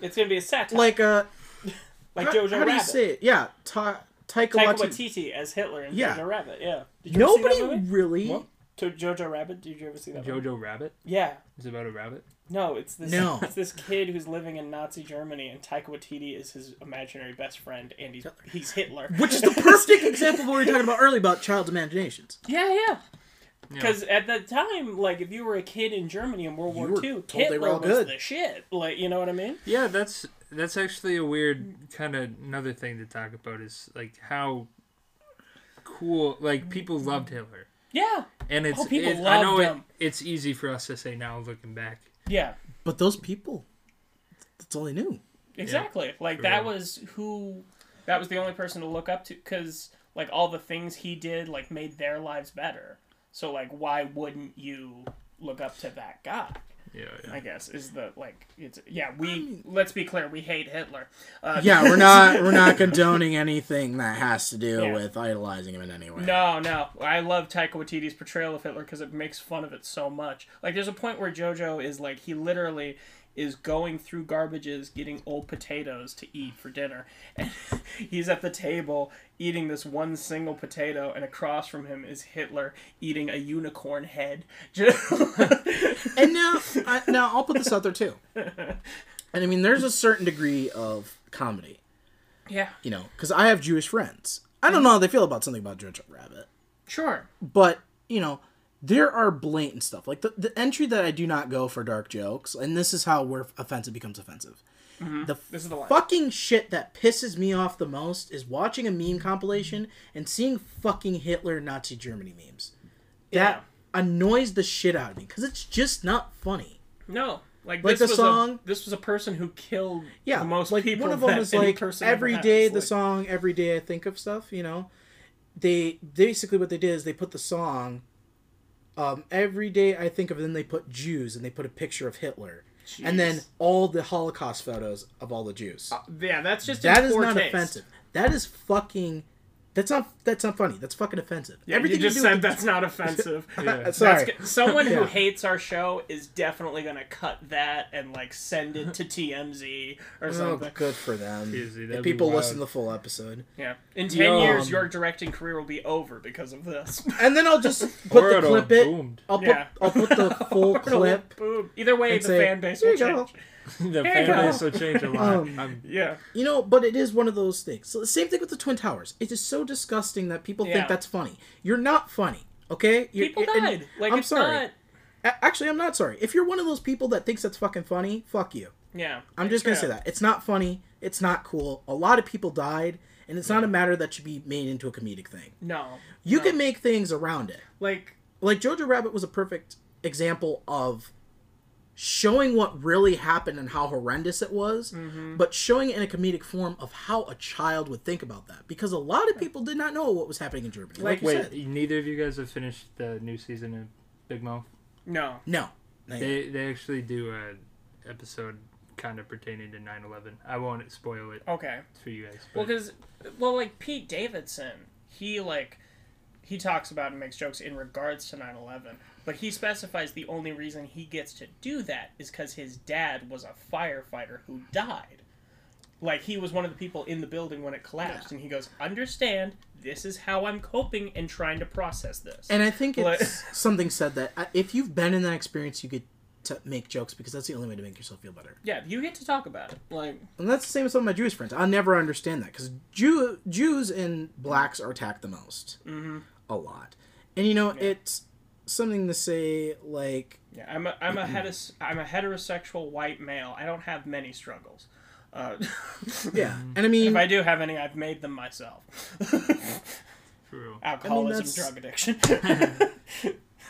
It's gonna be a satire, Like uh, a. like how, Jojo how do you Rabbit. say it? Yeah, Ta- Taika Taika Waititi. Waititi as Hitler in Yeah. Jojo Rabbit. Yeah. Did you ever see that Nobody movie? really. What? To Jojo Rabbit? Did you ever see that? movie? Jojo Rabbit Yeah. is it about a rabbit. No, it's this. No. It's this kid who's living in Nazi Germany, and Taika Waititi is his imaginary best friend, and he's he's Hitler. Which is the perfect example of what we were talking about earlier about child's imaginations. Yeah, yeah. Yeah. Because at the time, like, if you were a kid in Germany in World You War were II, told they were Hitler all was good. the shit. Like, you know what I mean? Yeah, that's that's actually a weird kind of another thing to talk about is like how cool like people mm-hmm. loved Hitler. Yeah, And oh, it's Oh, people it, I know loved it, him. it's easy for us to say now looking back. yeah, But those people, that's all they knew. exactly. Like that real. was who, that was the only person to look up to, because like all the things he did, like made their lives better. So like, why wouldn't you look up to that guy? Yeah, yeah. I guess is the like it's yeah we let's be clear we hate Hitler. Uh, Yeah, we're not we're not condoning anything that has to do Yeah. with idolizing him in any way. No, no. I love Taika Waititi's portrayal of Hitler because it makes fun of it so much. Like, there's a point where JoJo is like, he literally is going through garbages getting old potatoes to eat for dinner. And he's at the table eating this one single potato, and across from him is Hitler eating a unicorn head. And now, I, now I'll put this out there too. And I mean, there's a certain degree of comedy, yeah, you know, because I have Jewish friends. I don't know how they feel about something about Jojo Rabbit, sure. but you know, there are blatant stuff like the the entry that I do not go for dark jokes, and this is how where offensive becomes offensive. Mm-hmm. The This is the line. fucking shit that pisses me off the most is watching a meme compilation and seeing fucking Hitler Nazi Germany memes. That annoys the shit out of me because it's just not funny. No. Like, Like this the was song- A, this was a person who killed Yeah, the most like people. one of them is like person ever has. the Like, song every day I think of stuff. You know, they basically what they did is they put the song. Um, every day I think of, then they put Jews and they put a picture of Hitler, and then all the Holocaust photos of all the Jews. Yeah, that's just that is not taste. offensive. That is fucking. That's not. That's not funny. That's fucking offensive. Yeah, Everything you just to do said that's not offensive. Yeah. Sorry. That's good. Someone who hates our show is definitely gonna cut that and like send it to TMZ or something. Oh, something. good for them. Easy, If people listen to the full episode, Yeah. In ten Yeah. years, your directing career will be over because of this. and then I'll just put the clip have it. boomed. I'll put. Yeah. I'll put the full clip. Boom. Either way, the say, fan base will change. go." Change. the Here fan you go. base will change a lot. Um, Yeah. You know, but it is one of those things. So the same thing with the Twin Towers. It is so disgusting that people Yeah. think that's funny. You're not funny, okay? You're, People and- died. Like I'm sorry. not. Actually, I'm not sorry. If you're one of those people that thinks that's fucking funny, fuck you. Yeah. I'm just gonna say that it's not funny. It's not cool. A lot of people died, and it's not a matter that should be made into a comedic thing. No. You no. can make things around it. like Like Jojo Rabbit was a perfect example of showing what really happened and how horrendous it was, Mm-hmm. but showing it in a comedic form of how a child would think about that. Because a lot of people did not know what was happening in Germany. Like, you wait, said. neither of you guys have finished the new season of Big Mouth. no. No. Not yet. They they actually do a episode kind of pertaining to 9/11. I won't spoil it Okay. for you guys. Well, because well, like Pete Davidson, he like he talks about and makes jokes in regards to 9/11, but he specifies the only reason he gets to do that is because his dad was a firefighter who died. Like he was one of the people in the building when it collapsed, and he goes, "Understand, this is how I'm coping and trying to process this." And I think Like- it's something said that uh, if you've been in that experience, you get to make jokes because that's the only way to make yourself feel better. yeah, you get to talk about it. Like, And that's the same with some of my Jewish friends. I'll never understand that because Jew, Jews and blacks are attacked the most. Mm-hmm. A lot. And, you know, it's something to say like, yeah, I'm a I'm a hetes- I'm a heterosexual white male. I don't have many struggles. Uh, yeah. And I mean, if I do have any, I've made them myself. True. Alcoholism, that's- drug addiction.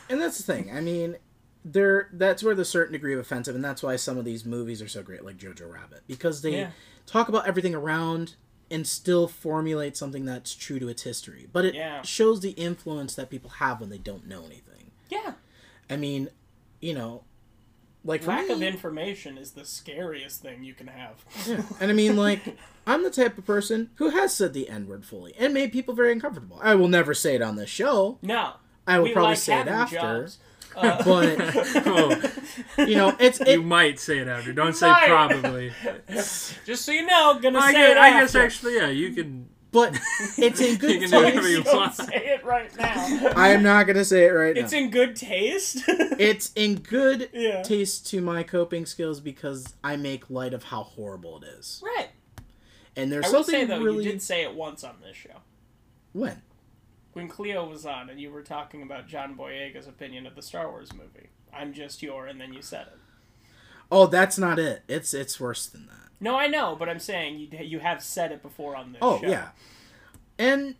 and that's the thing. I mean, there that's where the certain degree of offensive, and that's why some of these movies are so great, like Jojo Rabbit, because they Yeah. talk about everything around and still formulate something that's true to its history. But it Yeah. shows the influence that people have when they don't know anything. yeah. I mean, you know, like Lack me, of information is the scariest thing you can have. Yeah. And I mean, like, I'm the type of person who has said the N word fully and made people very uncomfortable. I will never say it on this show. No. I will we probably like say it after. jobs. Uh, But, Oh, you know, it's. you might say it after. Don't say Might. probably. just so you know, gonna I, say guess, it I guess after. actually, yeah, you can. but it's in You good can do whatever taste. you Don't say it right now. I am not going to say it right It's now. It's in good taste. it's in good Yeah. taste to my coping skills because I make light of how horrible it is. right. And there's I will something say though, really. you did say it once on this show. When? When Cleo was on and you were talking about John Boyega's opinion of the Star Wars movie. I'm just your, and then you said it. Oh, that's not it. It's it's worse than that. No, I know, but I'm saying you you have said it before on this Oh show. yeah, and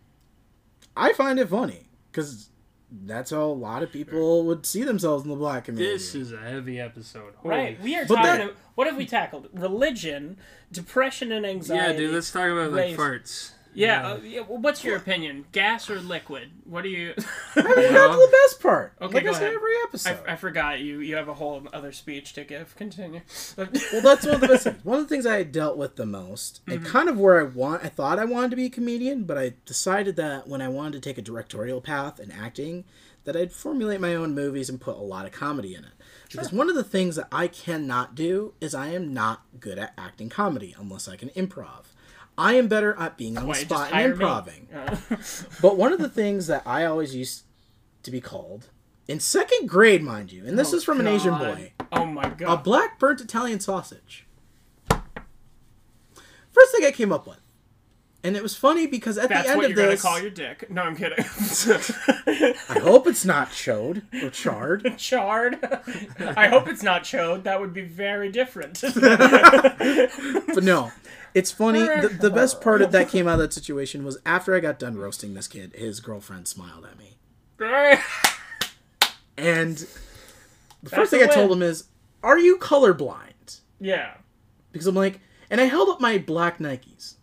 I find it funny because that's how a lot of people would see themselves in the black community. This is a heavy episode. Holy Right. We are But talking. that- what have we tackled? Religion, depression and anxiety. Yeah, dude, let's talk about like farts. Yeah, uh, yeah. Well, what's your opinion? Gas or liquid? What do you? I haven't got the best part. Okay, like go I say ahead. every I, episode. I forgot you. You have a whole other speech to give. Continue. Well, that's one of the best things. One of the things I dealt with the most, and kind of where I want, I thought I wanted to be a comedian, but I decided that when I wanted to take a directorial path in acting, that I'd formulate my own movies and put a lot of comedy in it. Because one of the things that I cannot do is I am not good at acting comedy unless I can improv. I am better at being on the Why, just spot and me. improving. Uh, But one of the things that I always used to be called in second grade, mind you, and this Oh, is from an Asian boy, Oh my God! a black burnt Italian sausage. First thing I came up with. And it was funny because at That's the end what of you're this, gonna call your dick. No, I'm kidding. I hope it's not chode or charred. Charred. I hope it's not chode. That would be very different. But no, it's funny. The, the best part of that came out of that situation was after I got done roasting this kid, his girlfriend smiled at me. And the That's first thing I told him is, Are you colorblind? yeah. Because I'm like, and I held up my black Nikes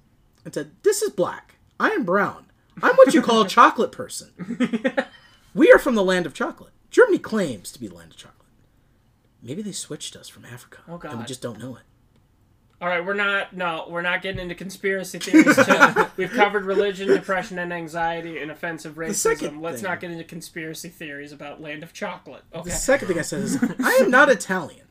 and said, This is black. I am brown. I'm what you call a chocolate person. we are from the land of chocolate. Germany claims to be the land of chocolate. Maybe they switched us from Africa. Oh, And we just don't know it. All right, we're not. No, we're not getting into conspiracy theories. too. We've covered religion, depression, and anxiety, and offensive racism. Let's thing- not get into conspiracy theories about land of chocolate. Okay. The second thing I said is, I am not Italian.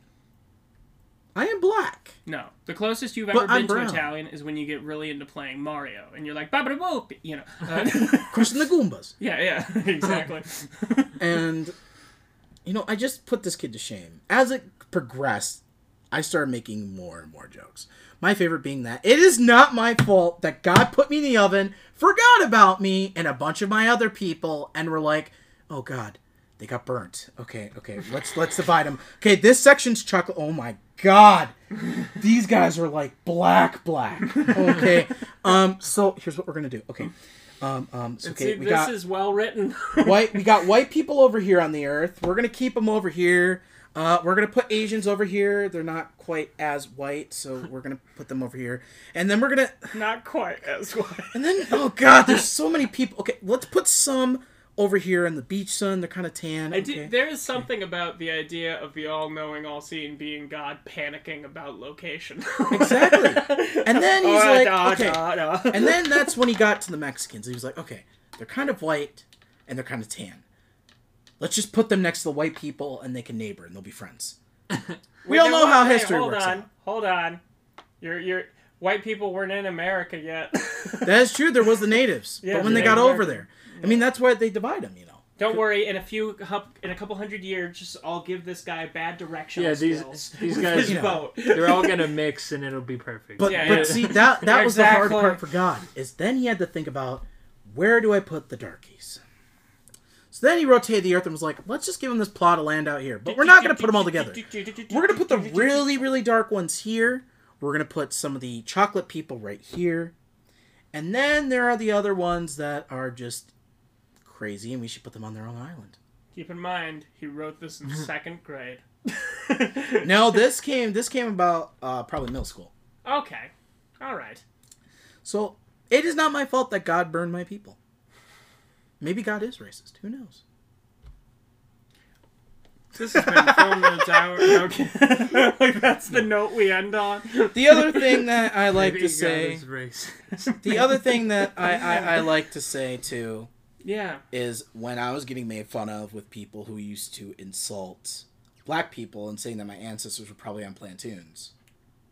I am black. No, the closest you've ever been to. Italian is when you get really into playing Mario, and you're like, "Babba boop," you know. Uh, Crushing the Goombas. yeah, yeah, exactly. And, you know, I just put this kid to shame. As it progressed, I started making more and more jokes. My favorite being that it is not my fault that God put me in the oven, forgot about me and a bunch of my other people, and were like, "Oh God, they got burnt." Okay, okay, let's let's divide them. Okay, this section's chuckle. Oh my God, these guys are like black, black. Okay, um, so here's what we're gonna do. Okay, um, um, so, okay, See, we this got is well written. white we got white people over here on the earth we're gonna keep them over here uh, we're gonna put asians over here. They're not quite as white so we're gonna put them over here. And then we're gonna not quite as white. and then oh god there's so many people. Okay let's put some over here in the beach sun they're kind of tan. I do, there is something about the idea of the all-knowing, all-seeing being God panicking about location. exactly. And then he's Oh, like da, okay. da, da. and then that's when he got to the mexicans. He was like okay they're kind of white and they're kind of tan let's just put them next to the white people and they can neighbor and they'll be friends we all Wait, know how wait, history hold works Hold on, out. Hold on, you're you're white people weren't in America yet. That is true. There was the natives, Yeah, but when the they got Native over there, I mean, that's why they divide them. You know. Don't worry, in a few in a couple hundred years, just I'll give this guy bad directional Yeah, these- skills. these guys- his You know. boat. They're all gonna mix and it'll be perfect. But Yeah, but yeah. see that that was the hard part for God is then he had to think about where do I put the darkies. So then he rotated the earth and was like, let's just give them this plot of land out here, but we're not going to put them all together. We're going to put the really really dark ones here. We're going to put some of the chocolate people right here, and then there are the other ones that are just crazy, and we should put them on their own island. Keep in mind, he wrote this in second grade. No, this came this came about uh, probably middle school. Okay, all right. So it is not my fault that God burned my people. Maybe God is racist. Who knows? This has been Film Notes Hour. Okay. like that's the note we end on. The other thing that I like Maybe to God say, is racist. the other thing that I, I, I like to say too, Yeah. is when I was getting made fun of with people who used to insult black people and saying that my ancestors were probably on plantoons.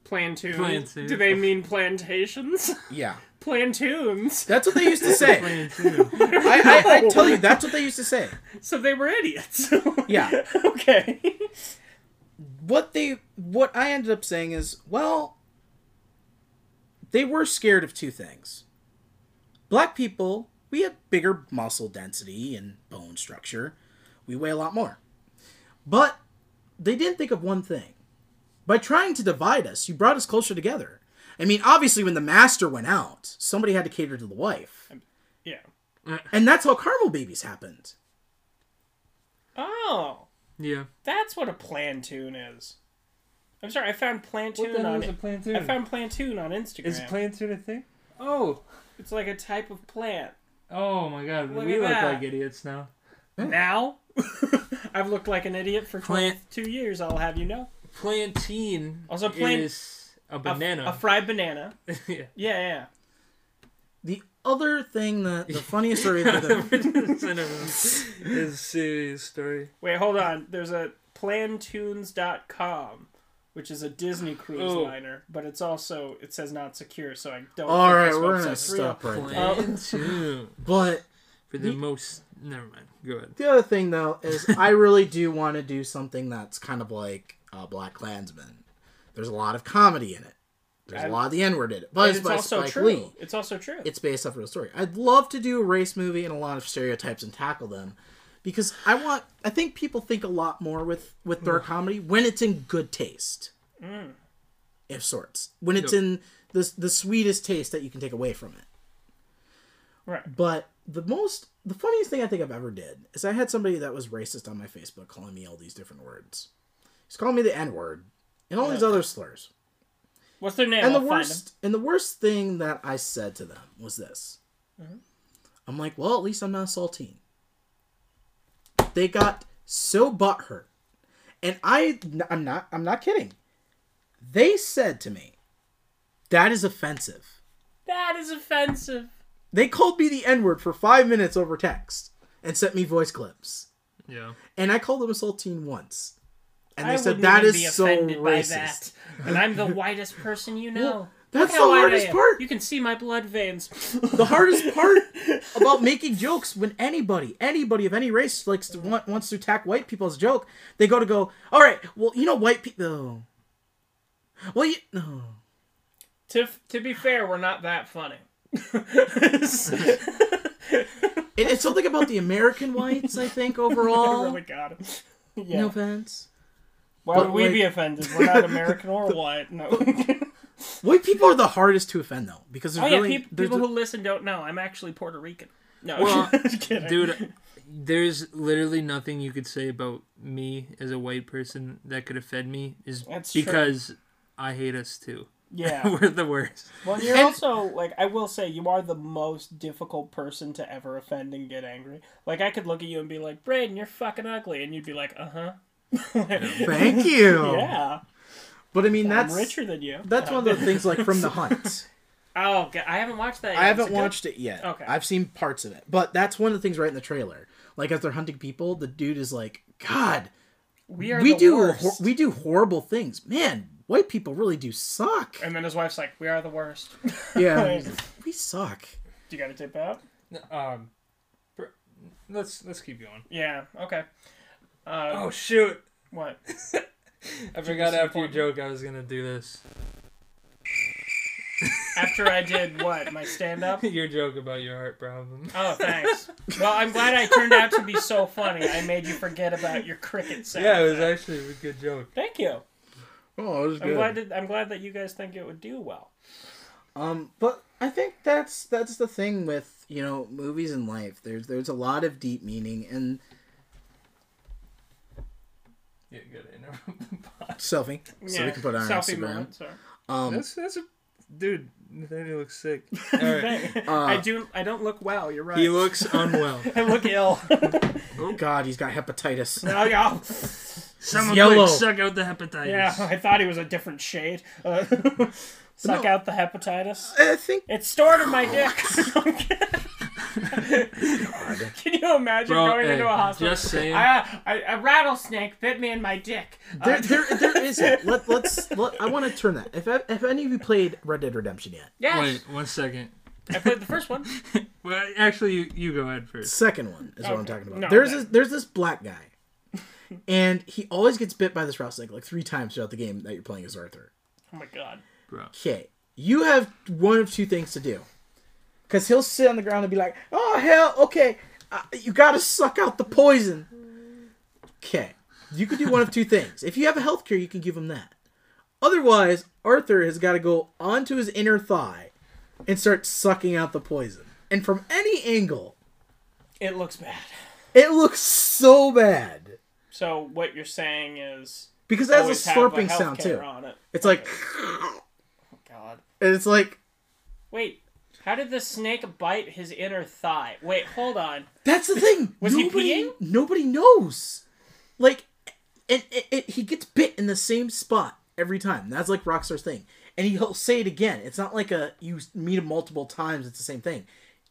Plantoon. Plantoon. Do they mean plantations? Yeah, Plantoons. that's what they used to say. I, I, I tell you, that's what they used to say. So they were idiots. Yeah. okay. what they what I ended up saying is, well, they were scared of two things. Black people, we have bigger muscle density and bone structure. We weigh a lot more. But they didn't think of one thing. By trying to divide us, you brought us closer together. I mean, obviously when the master went out, somebody had to cater to the wife. Yeah. And that's how caramel babies happened. Oh, Yeah. that's what a plantoon is. I'm sorry, I found What plantoon the hell on is a plantoon? I found plantoon on Instagram. Is plantoon a thing? Oh, It's like a type of plant. Oh my god, Look we look that. like idiots now. Oh. Now, I've looked like an idiot for Plant- 22 years. I'll have you know. Plantain Also, plant- is a A- banana. A, fried banana. yeah. Yeah, yeah. The other thing that the funniest story that I've- it's in a, it's a serious story. Wait, hold on. There's a plantoons.com, which is a Disney cruise Oh. liner, but it's also it says not secure, so I don't. All think right, we're gonna website's real. stop right there. Oh. But for the The- most. Never mind. Go ahead. the other thing though is I really do want to do something that's kind of like uh, Black Klansman. There's a lot of comedy in it. There's a lot of the N word in it. But it's also Spike true. Lee. It's also true. It's based off real story. I'd love to do a race movie and a lot of stereotypes and tackle them because I want. I think people think a lot more with with their mm. comedy when it's in good taste, mm. if sorts. When it's Yep. in the the sweetest taste that you can take away from it. right. But the most, the funniest thing I think I've ever did is I had somebody that was racist on my Facebook calling me all these different words. He's calling me the N word and all these other slurs. What's their name? And the I'll worst, and the worst thing that I said to them was this. Mm-hmm. I'm like, well, at least I'm not a saltine. They got so butthurt, and I, I'm not, I'm not kidding. They said to me, "That is offensive." That is offensive. They called me the N word for five minutes over text and sent me voice clips. Yeah. And I called them a saltine once. And they I said wouldn't that even is be so offended by racist. that. And I'm the whitest person you know. that's the hardest part. You can see my blood veins. The hardest part about making jokes when anybody, anybody of any race likes to want, wants to attack white people as a joke, they go to go, all right, well, you know, white people. Oh. Well, you no. to to be fair, we're not that funny. It, it's something about the American whites, I think, I overall. really got it. Yeah. No offense. Why but would we like- be offended? We're not American or white. No. White people are the hardest to offend, though, because there's oh yeah, really peop- there's people the- who listen don't know. I'm actually Puerto Rican. No, Well, just kidding. Dude, there's literally nothing you could say about me as a white person that could offend me is That's true. because I hate us too. Yeah. We're the worst. Well, you're And- also like I will say you are the most difficult person to ever offend and get angry. Like I could look at you and be like, "Brayden, you're fucking ugly," and you'd be like, "Uh huh." Thank you. Yeah, But I mean, that's I'm richer than you. that's one of the things like from the hunt. Oh, God, I haven't watched that. Yet. I haven't it good? watched it yet. Okay. I've seen parts of it, but that's one of the things right in the trailer. Like as they're hunting people, the dude is like, "God, We are we the do worst. hor- we do horrible things, man. White people really do suck. And then his wife's like, "We are the worst." Yeah, we suck." Do you got to tip out? Um, let's let's keep going. Yeah. Okay. Uh, Oh shoot! what? I forgot after your joke I was gonna do this. After I did what? My stand up? your joke about your heart problem. Oh, thanks. Well, I'm glad I turned out to be so funny. I made you forget about your cricket sound. Yeah, it was actually a good joke. Thank you. Oh, it was I'm glad that I'm glad that you guys think it would do well. Um, but I think that's that's the thing with you know movies and life. There's there's a lot of deep meaning and Yeah, good. interrupt the pod. selfie, so we can put it on selfie Instagram. moment, sorry. Um, That's that's a dude. Nathaniel looks sick. All right, I do. I don't look well. You're right. he looks unwell. I look ill. oh God, he's got hepatitis. oh, yeah. Someone yellow. quick, suck out the hepatitis. yeah, I thought he was a different shade. Uh, suck No. out the hepatitis. I think It's stored in my dick. Can you imagine Bro, going hey, into a hospital? just saying. I, I, a rattlesnake bit me in my dick. there Uh, there, there is it. Let, let's let, I want to turn that. If if any of you played Red Dead Redemption yet, yes, Wait one second. I played the first one. Well, actually, you, you go ahead first. second one is what I'm talking about. No, there's okay. this, there's this black guy, and he always gets bit by this rattlesnake like three times throughout the game that you're playing as Arthur. Oh my god. Bro. Okay, you have one of two things to do. Because he'll sit on the ground and be like, oh, hell, okay, uh, you gotta suck out the poison. Okay, you could do one of two things. If you have a health cure, you can give him that. Otherwise, Arthur has got to go onto his inner thigh and start sucking out the poison. And from any angle, It looks bad. it looks so bad. So what you're saying is Because it has a slurping sound too. It. It's like, Oh god. and it's like, Wait. How did the snake bite his inner thigh? Wait, hold on. That's the thing. Was he nobody, peeing? Nobody knows. Like, and it, it, he gets bit in the same spot every time. That's like Rockstar's thing, and he'll say it again. It's not like a you meet him multiple times. It's the same thing.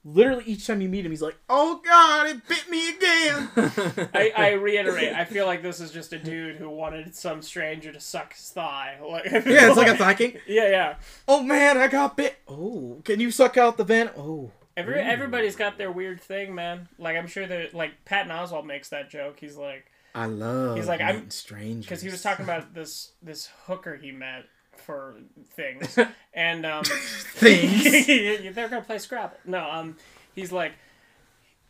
Literally, each time you meet him, he's like, "Oh God, it bit me again." I, I reiterate, I feel like this is just a dude who wanted some stranger to suck his thigh. Like, yeah, it's like a thigh king. Yeah, yeah. Oh man, I got bit. Oh, can you suck out the vent? Oh, Every, everybody's got their weird thing, man. Like I'm sure that like Patton Oswalt makes that joke. He's like, I love. He's like, I'm- strange because he was talking about this this hooker he met for things, and um, things. they're gonna play Scrabble. No, um, he's like,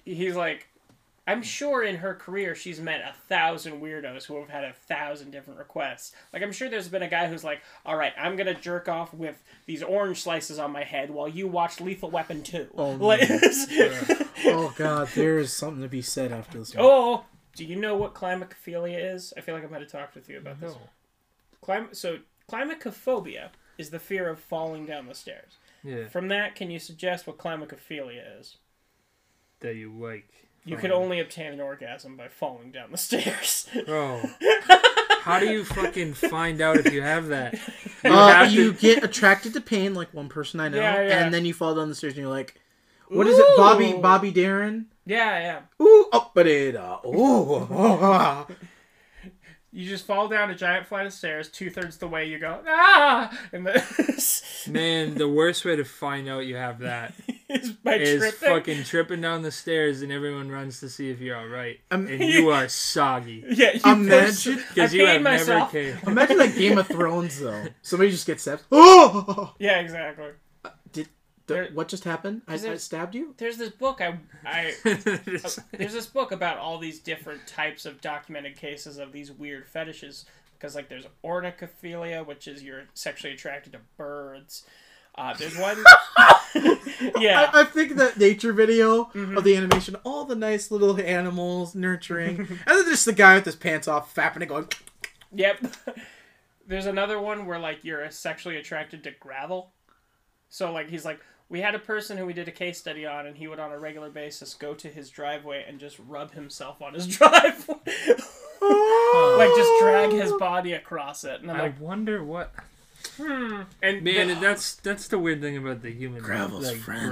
he's like, I'm sure in her career she's met a thousand weirdos who have had a thousand different requests. Like I'm sure there's been a guy who's like, all right, I'm gonna jerk off with these orange slices on my head while you watch Lethal Weapon two. Oh, Like- oh God, there's something to be said after this. One. oh, do you know what climacophilia is? I feel like I might have talked with you about this. Clim- so climacophobia is the fear of falling down the stairs. Yeah, From that, can you suggest what climacophilia is? that you like. You could only obtain an orgasm by falling down the stairs. Bro, how do you fucking find out if you have that? You Uh, have to- you get attracted to pain, like one person I know, Yeah, yeah. and then you fall down the stairs and you're like, "What is it, Bobby? Bobby Darren? yeah, yeah. Ooh, up but it, uh, ooh. You just fall down a giant flight of stairs. Two thirds the way, you go ah, and the Man, the worst way to find out you have that is by is tripping. fucking tripping down the stairs and everyone runs to see if you're alright. Um, and you are soggy. Yeah, you Imagine- I Because you have myself. never came. Imagine like Game of Thrones though. Somebody just gets stabbed. Oh, Yeah, exactly. Did There- what just happened? I, I stabbed you. There's this book I I there's this book about all these different types of documented cases of these weird fetishes because like there's ornithophilia which is you're sexually attracted to birds uh, there's one yeah I, I think that nature video of the animation, all the nice little animals nurturing, and then just the guy with his pants off, fapping and going. yep there's another one where like you're sexually attracted to gravel so like he's like we had a person who we did a case study on and he would on a regular basis go to his driveway and just rub himself on his driveway like just drag his body across it and i'm I like wonder what. Hmm. and Man, the- that's that's the weird thing about the human Gravel's like, friends.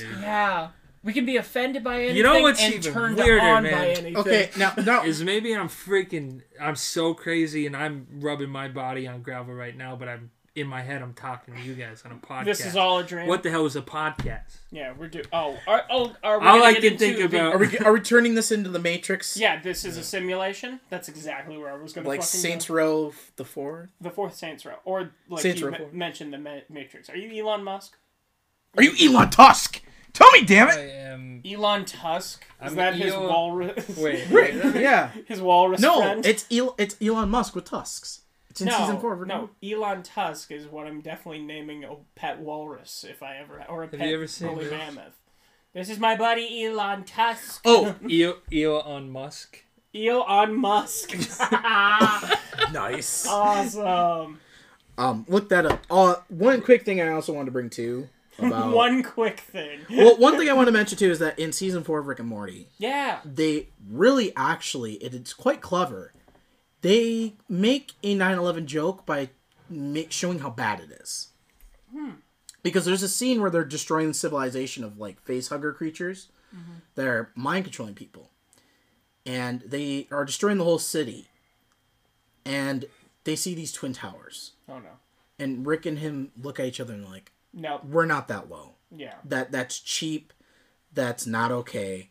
brain, dude. yeah we can be offended by anything You know what's and even turned weirder, on man? by anything Okay, now now Is maybe I'm freaking I'm so crazy and I'm rubbing my body on gravel right now, but I'm in my head I'm talking to you guys on a podcast. this is all a dream What the hell is a podcast? yeah we're do oh are, oh are we All I can into think the- about- are we are we turning this into the Matrix? yeah this is a simulation that's exactly where i was gonna Like fucking Saints go. Row the fourth. the fourth saints row or like Saints you Row me- mentioned the Ma- matrix are you elon musk Are you Elon Tusk? Tell me, damn I it! am. elon tusk is I'm that his walrus Wait, Right, wait, yeah. his walrus No, friend it's El- it's Elon Musk with tusks. It's in no, season four. Of no, Elon Tusk is what I'm definitely naming a pet walrus if I ever or a Have pet you ever seen woolly this? mammoth. This is my buddy Elon Tusk. Oh, Eel, Eel on Musk. Elon Musk. nice. awesome. Um, look that up. Uh, one quick thing I also wanted to bring too about One quick thing. well, one thing I want to mention too is that in season four of Rick and Morty, Yeah. they really actually it, it's quite clever. They make a 9/11 joke by make, showing how bad it is. Hmm. Because there's a scene where they're destroying the civilization of like face hugger creatures. Mm-hmm. They're mind controlling people, and they are destroying the whole city. And they see these twin towers, Oh no. and Rick and him look at each other and they're like, Nope. "We're not that low." Yeah. that that's cheap that's not okay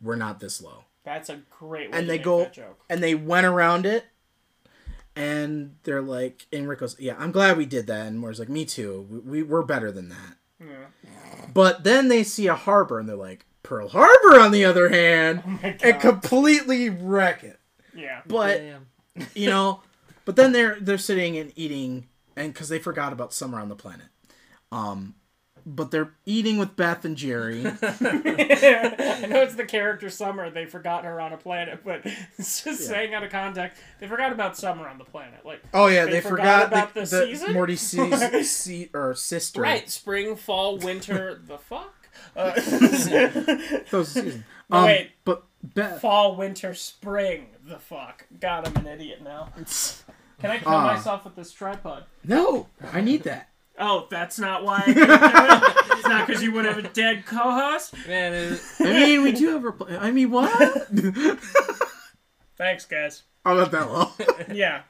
we're not this low That's a great way and to they make go that joke. and they went around it and they're like and rick goes yeah i'm glad we did that and moore's like me too we, we we're better than that Yeah. but then they see a harbor and they're like pearl harbor on the other hand Oh and completely wreck it yeah. but Damn. you know but then they're they're sitting and eating and because they forgot about summer on the planet um but they're eating with Beth and Jerry. I know it's the character Summer. They forgot her on a planet, but it's just saying out of context. They forgot about Summer on the planet. Like, Oh yeah, They they, forgot forgot, about the, the the season? Morty's se- se- or sister. right, spring, fall, winter, the fuck? Uh, Those season. No, Um, wait. But Beth. fall, winter, spring, the fuck. God, I'm an idiot now. Can I kill Ah. myself with this tripod? No, I need that. Oh, that's not why. I can't do it? it's not because you would have a dead co-host. Man, it, I mean, we do have. Repl- I mean, what? Thanks, guys. I'm not that low. Yeah,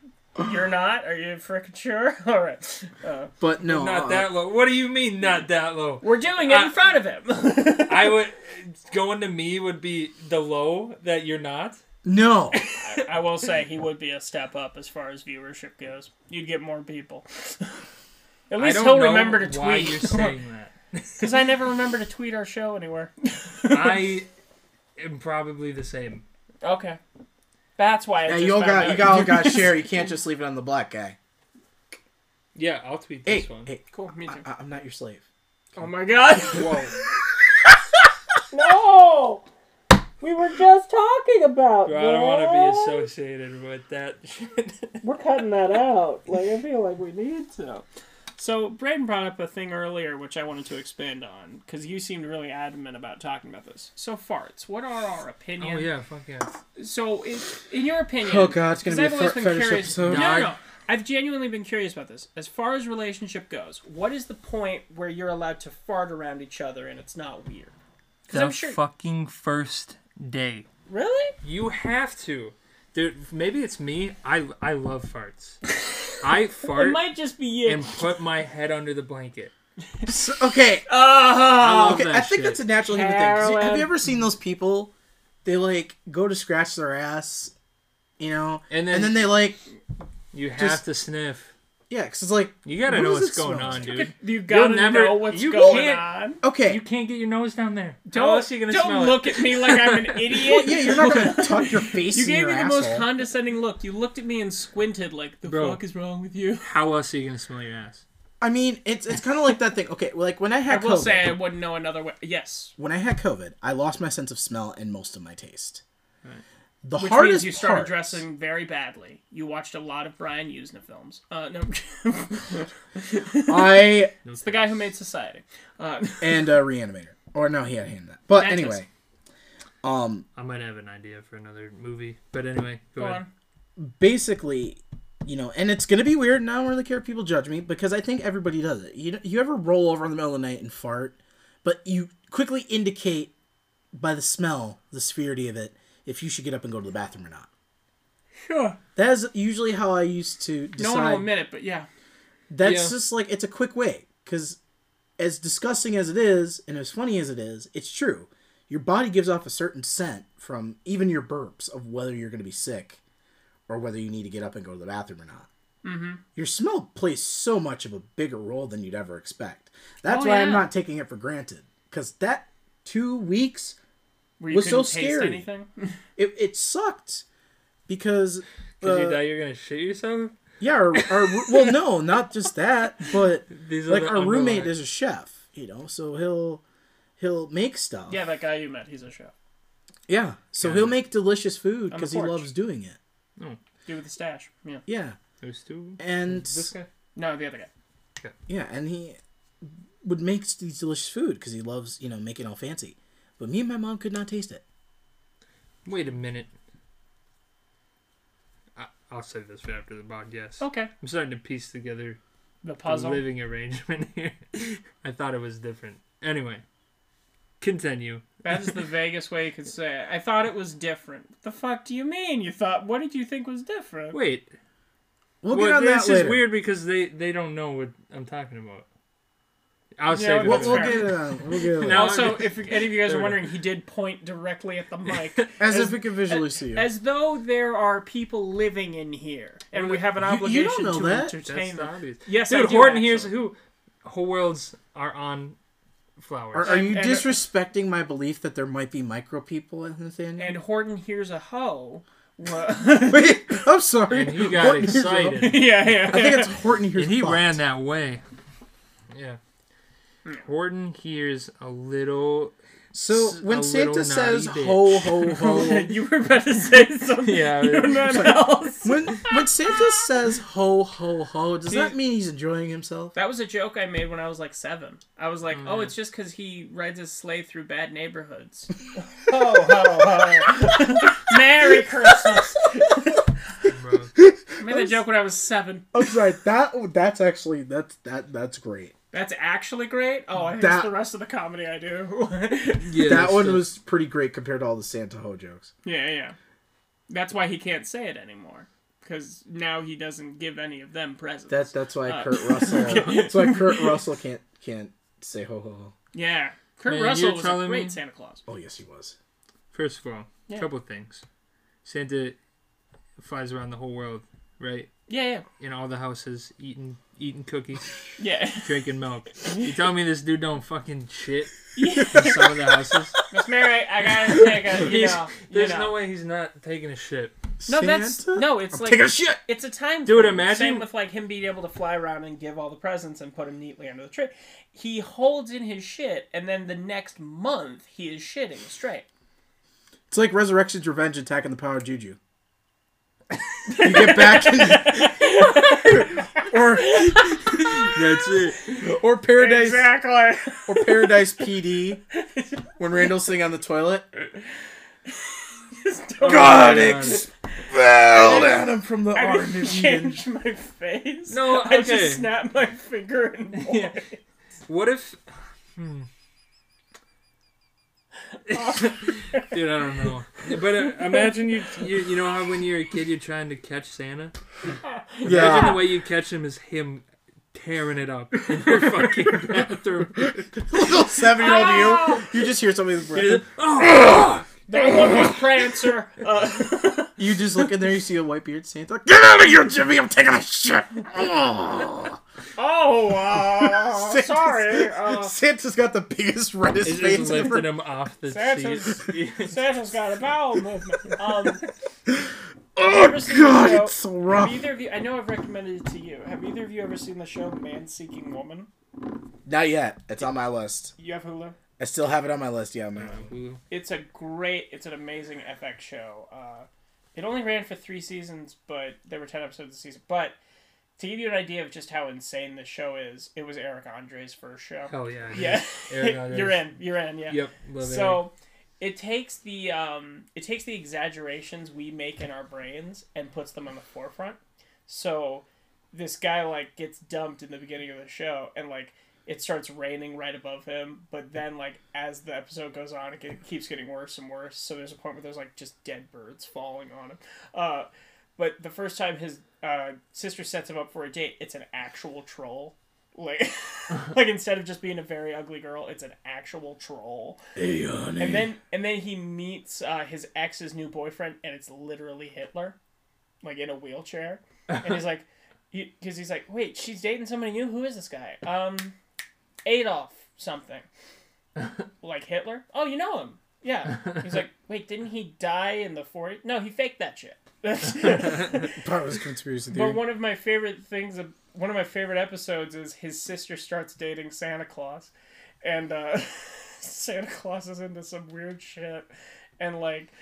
you're not. Are you freaking sure? All right. Uh, But no, not uh, that low. What do you mean not that low? we're doing it in front of him. I would going to me would be the low that you're not. No, I will say he would be a step up as far as viewership goes. You'd get more people. At I least don't he'll know remember to why tweet. you're saying that. Because I never remember to tweet our show anywhere. I am probably the same. Okay. That's why I yeah, just you all found got out you all do got this. share. You can't just leave it on the black guy. Yeah, I'll tweet Hey, this one. hey, Cool, me too. I, I'm not your slave. Oh my god. Whoa. no! We were just talking about Bro, I don't want to be associated with that shit. We're cutting that out. Like I feel like we need to. So Brayden brought up a thing earlier, which I wanted to expand on, because you seemed really adamant about talking about this. So farts. What are our opinions? oh yeah, fuck yeah. So, in, in your opinion, Oh god, it's gonna 'cause be a I've always been fetish curious- episode. No, No, no, I- no. I've genuinely been curious about this. As far as relationship goes, what is the point where you're allowed to fart around each other and it's not weird? Because The I'm sure. fucking first day. really? You have to. Dude, maybe it's me. I I love farts. I It fart might just be you. and put my head under the blanket. So- okay, Ah! love okay. that I think shit. that's a natural human thing. 'cause you- Have you ever seen those people? They like go to scratch their ass, you know, And and then- then, they like, You have Just- to sniff. Yeah, because it's like, You gotta What know what's going smell on, like? dude. You gotta never- know what's you going can't- on. okay, You can't get your nose down there. How Don't, else are you gonna smell? don't smell look it? at me like I'm an idiot. well, yeah, you're not gonna tuck your face. You in gave your me the asshole. most condescending look. You looked at me and squinted like, the Bro. fuck is wrong with you? How else are you gonna smell your ass? I mean, it's it's kind of like that thing. Okay, like when I had, I had will COVID, say I wouldn't know another way. Yes. when I had COVID, I lost my sense of smell and most of my taste. The Which hardest means you started part, dressing very badly. You watched a lot of Brian Yuzna films. Uh, no. I it's the guy who made Society. Uh, and uh, Reanimator, or no, he had a hand in that. But Mantis. anyway, um, I might have an idea for another movie, but anyway, go, go ahead. on. basically, you know, and it's gonna be weird. And I don't really care if people judge me because I think everybody does it. You you ever roll over in the middle of the night and fart, but you quickly indicate by the smell, the severity of it, if you should get up and go to the bathroom or not. Sure. That is usually how I used to decide. No one will admit it, but yeah. That's Yeah. just like it's a quick way because, as disgusting as it is and as funny as it is, it's true. Your body gives off a certain scent from even your burps of whether you're going to be sick or whether you need to get up and go to the bathroom or not. Mm-hmm. Your smell plays so much of a bigger role than you'd ever expect. That's Oh, why I'm not taking it for granted because that two weeks Where you Was so couldn't taste scary. anything. it, it sucked because Because you uh, thought you're gonna shit yourself. yeah our, our well no not just that but These like the our roommate is a chef, you know, so he'll he'll make stuff. yeah, that guy you met, he's a chef. yeah. So Yeah. he'll make delicious food because he loves doing it. Dude with the stash. Yeah. Yeah, There's two. and This guy. No, the other guy. yeah, and he would make these delicious food because he loves you know making all fancy. But me and my mom could not taste it. Wait a minute. I, I'll say this for after the podcast. Okay. I'm starting to piece together The the puzzle. living arrangement here. I thought it was different. Anyway, continue. That is the vaguest way you could say it. I thought it was different. What the fuck do you mean? You thought, what did you think was different? Wait. We'll well, get on this that later. is weird because they they don't know what I'm talking about. I'll Yeah, save. We'll, for we'll get it on. We'll get it on. No. Also, if any of you guys are There we go. wondering, he did point directly at the mic. As, if we could visually see you. As though there are people living in here, and we have an You- you obligation don't know to that. entertain That's them. the obvious. Yes, I Dude, do, Horton here's actually. who whole worlds are on Are, flowers. are you and- disrespecting my belief that there might be micro people in Nathaniel? And Horton hears a hoe. Wait, I'm sorry. And he got Horton excited. yeah, yeah. I think it's Horton here's and he fucked. ran that way. Yeah. Horton hears a little. So when Santa says bitch. ho ho ho, you were about to say something. Yeah, you don't know else. when when Santa says ho ho ho, does See- that mean he's enjoying himself? That was a joke I made when I was like seven. I was like, Mm. "Oh, it's just because he rides his sleigh through bad neighborhoods." ho ho ho! Merry Christmas. I made that joke when I was seven. I'm sorry. That that's actually that's that that's great. That's actually great. Oh, I That- the rest of the comedy I do. Yeah, that one was pretty great compared to all the Santa ho jokes. yeah, yeah. That's why he can't say it anymore because now he doesn't give any of them presents. That that's why Uh, Kurt Russell. That's why Kurt Russell can't can't say ho ho ho. yeah. Kurt Man, Russell you're was a telling great me- Santa Claus. Oh yes, he was. First of all, Yeah. couple things. Santa flies around the whole world, right? Yeah, yeah, In all the houses, eating eating cookies, yeah. drinking milk. You tell me this dude don't fucking shit in some of the houses? Miss Mary, I gotta take a. You He's- know, you There's know. no way he's not taking a shit. No, that's no. It's I'm like taking a shit. it's a time. Dude, thing. imagine- Same with like him being able to fly around and give all the presents and put them neatly under the tree. He holds in his shit, and then the next month he is shitting straight. It's like Resurrection's Revenge attacking the power of Juju. You get back in, or That's it. or Paradise Exactly. or Paradise PD when Randall's sitting on the toilet. God my expelled Adam from the I didn't of Eden. change my face. No, I okay. just snapped my finger and Yeah. What if? Hmm. Dude, I don't know. But uh, imagine you, you, you know how when you're a kid you're trying to catch Santa. Imagine the way you catch him is him tearing it up in your fucking bathroom. little seven-year-old you. You just hear somebody's breath. You're just, oh, that one was Prancer. Uh, You just look in there. You see a white beard Santa. Get out of here, Jimmy! I'm taking a shit. Oh. oh, uh, Santa's- sorry. Uh, Santa's got the biggest reddest It's face just ever. him off the Santa's- seat. Santa's got a bowel movement. Um, Oh ever seen the god, show- it's so rough. have rough. either of you? I know I've recommended it to you. Have either of you ever seen the show Man Seeking Woman? Not yet. It's on my list. You have Hulu. I still have it on my list. Yeah, man. Ooh. It's a great. It's an amazing FX show. Uh, it only ran for three seasons, but there were ten episodes a season. But to give you an idea of just how insane this show is, it was Eric Andre's first show. Hell yeah. Yeah, Eric you're in. You're in. Yeah. Yep. Love So it takes the um, it takes the exaggerations we make in our brains and puts them on the forefront. So this guy like gets dumped in the beginning of the show, and like it starts raining right above him. But then like as the episode goes on, it get, keeps getting worse and worse. So there's a point where there's like just dead birds falling on him. Uh, but the first time his uh, sister sets him up for a date, it's an actual troll. Like, like instead of just being a very ugly girl, it's an actual troll. Hey, honey. And then and then he meets uh, his ex's new boyfriend, and it's literally Hitler, like in a wheelchair. And he's like, because he's like, wait, she's dating somebody new. Who is this guy? Um, Adolf something. like Hitler? Oh, you know him? Yeah. He's like, wait, didn't he die in the 40s? No, he faked that shit. Part was conspiracy theory. But one of my favorite things, one of my favorite episodes is his sister starts dating Santa Claus, and uh, Santa Claus is into some weird shit, and like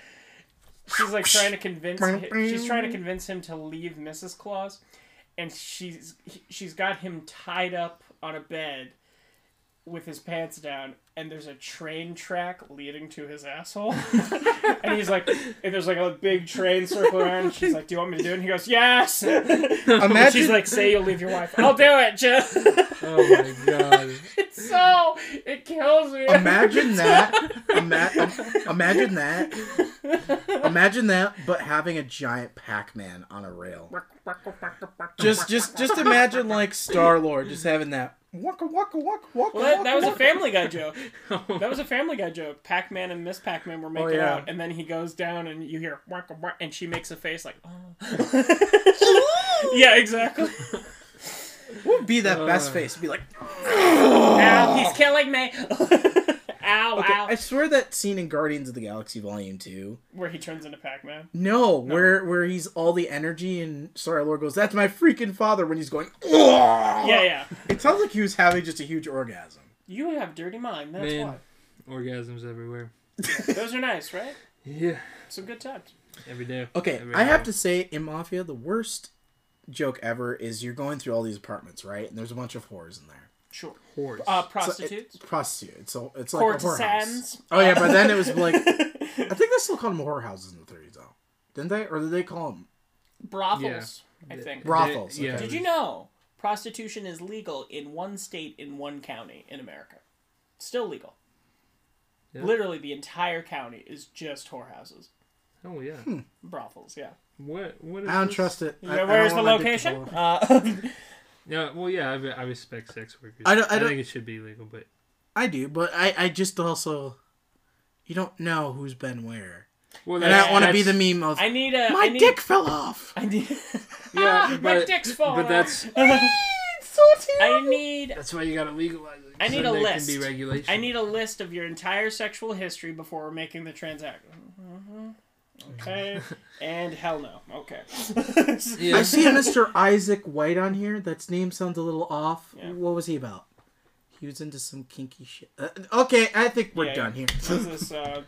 she's like trying to convince hi- she's trying to convince him to leave Mrs. Claus, and she's she's got him tied up on a bed with his pants down and there's a train track leading to his asshole and he's like and there's like a big train circling around and she's like do you want me to do it and he goes yes Imagine, she's like say you'll leave your wife i'll do it Jim. Oh my god. it's so it kills me imagine that. Ima- um, imagine that. Imagine that, but having a giant Pac-Man on a rail. Just, just, just imagine like Star Lord just having that. Waka waka waka waka. well, that, that was a. Family Guy joke. That was a Family Guy joke. Pac-Man and Miss Pac-Man were making yeah. out, and then he goes down, and you hear waka waka, and she makes a face like, oh. yeah, exactly. What would be that best Uh. face? Be like, Ow, he's killing me. Ow, okay, ow. I swear that scene in Guardians of the Galaxy Volume Two. Where he turns into Pac-Man. No, where where he's all the energy and Star Lord goes, "That's my freaking father." When he's going, yeah, Yeah, yeah. It sounds like he was having just a huge orgasm. You have dirty mind. That's Man. why. Orgasms everywhere. Those are nice, right? Yeah. Some good times. Every day. Okay, Every I have to say, in Mafia, the worst joke ever is you're going through all these apartments, right? And there's a bunch of whores in there. Sure. Horse. Uh, So it- prostitutes. prostitutes. So it's like a whorehouse. Courtesans. Oh yeah, but then it was like, I think they still called them whorehouses in the 30s, though. Didn't they? Or did they call them Brothels, I think. brothels? yeah. okay. Did you know prostitution is legal in one state in one county in America? Still legal. Yeah. Literally, the entire county is just whorehouses, oh yeah. Hmm. brothels. Yeah. What? What is I don't this? trust it. I- I Where's the want my dick to location? Uh, Yeah. Well, yeah. I, I respect sex workers. I don't- I don't- think it should be legal, but I do, but I, I just also, you don't know who's been where. well, And I don't want to be the meme of, I need a. my I need, dick fell off. I need. Yeah, my but- dick's falling. But that's I need. that's why you gotta legalize it. I need so a list. Can be regulation. I need a list of your entire sexual history before making the transaction. Mhm. Okay. and hell no. Okay. Yeah. I see a Mr. Isaac White on here. That's name sounds a little off. Yeah. What was he about? He was into some kinky shit. Uh, okay, I think we're Yeah, done yeah. here. Who's this? Uh,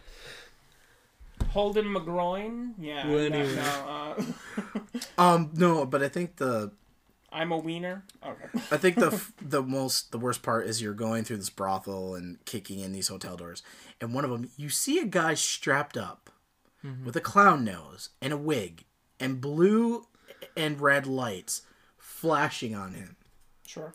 Holden McGroin? Yeah. Well, no, anyway. no, uh, Um, no, but I think the I'm a wiener. Okay. I think the f- the most the worst part is you're going through this brothel and kicking in these hotel doors, and one of them you see a guy strapped up with a clown nose and a wig and blue and red lights flashing on him, Sure.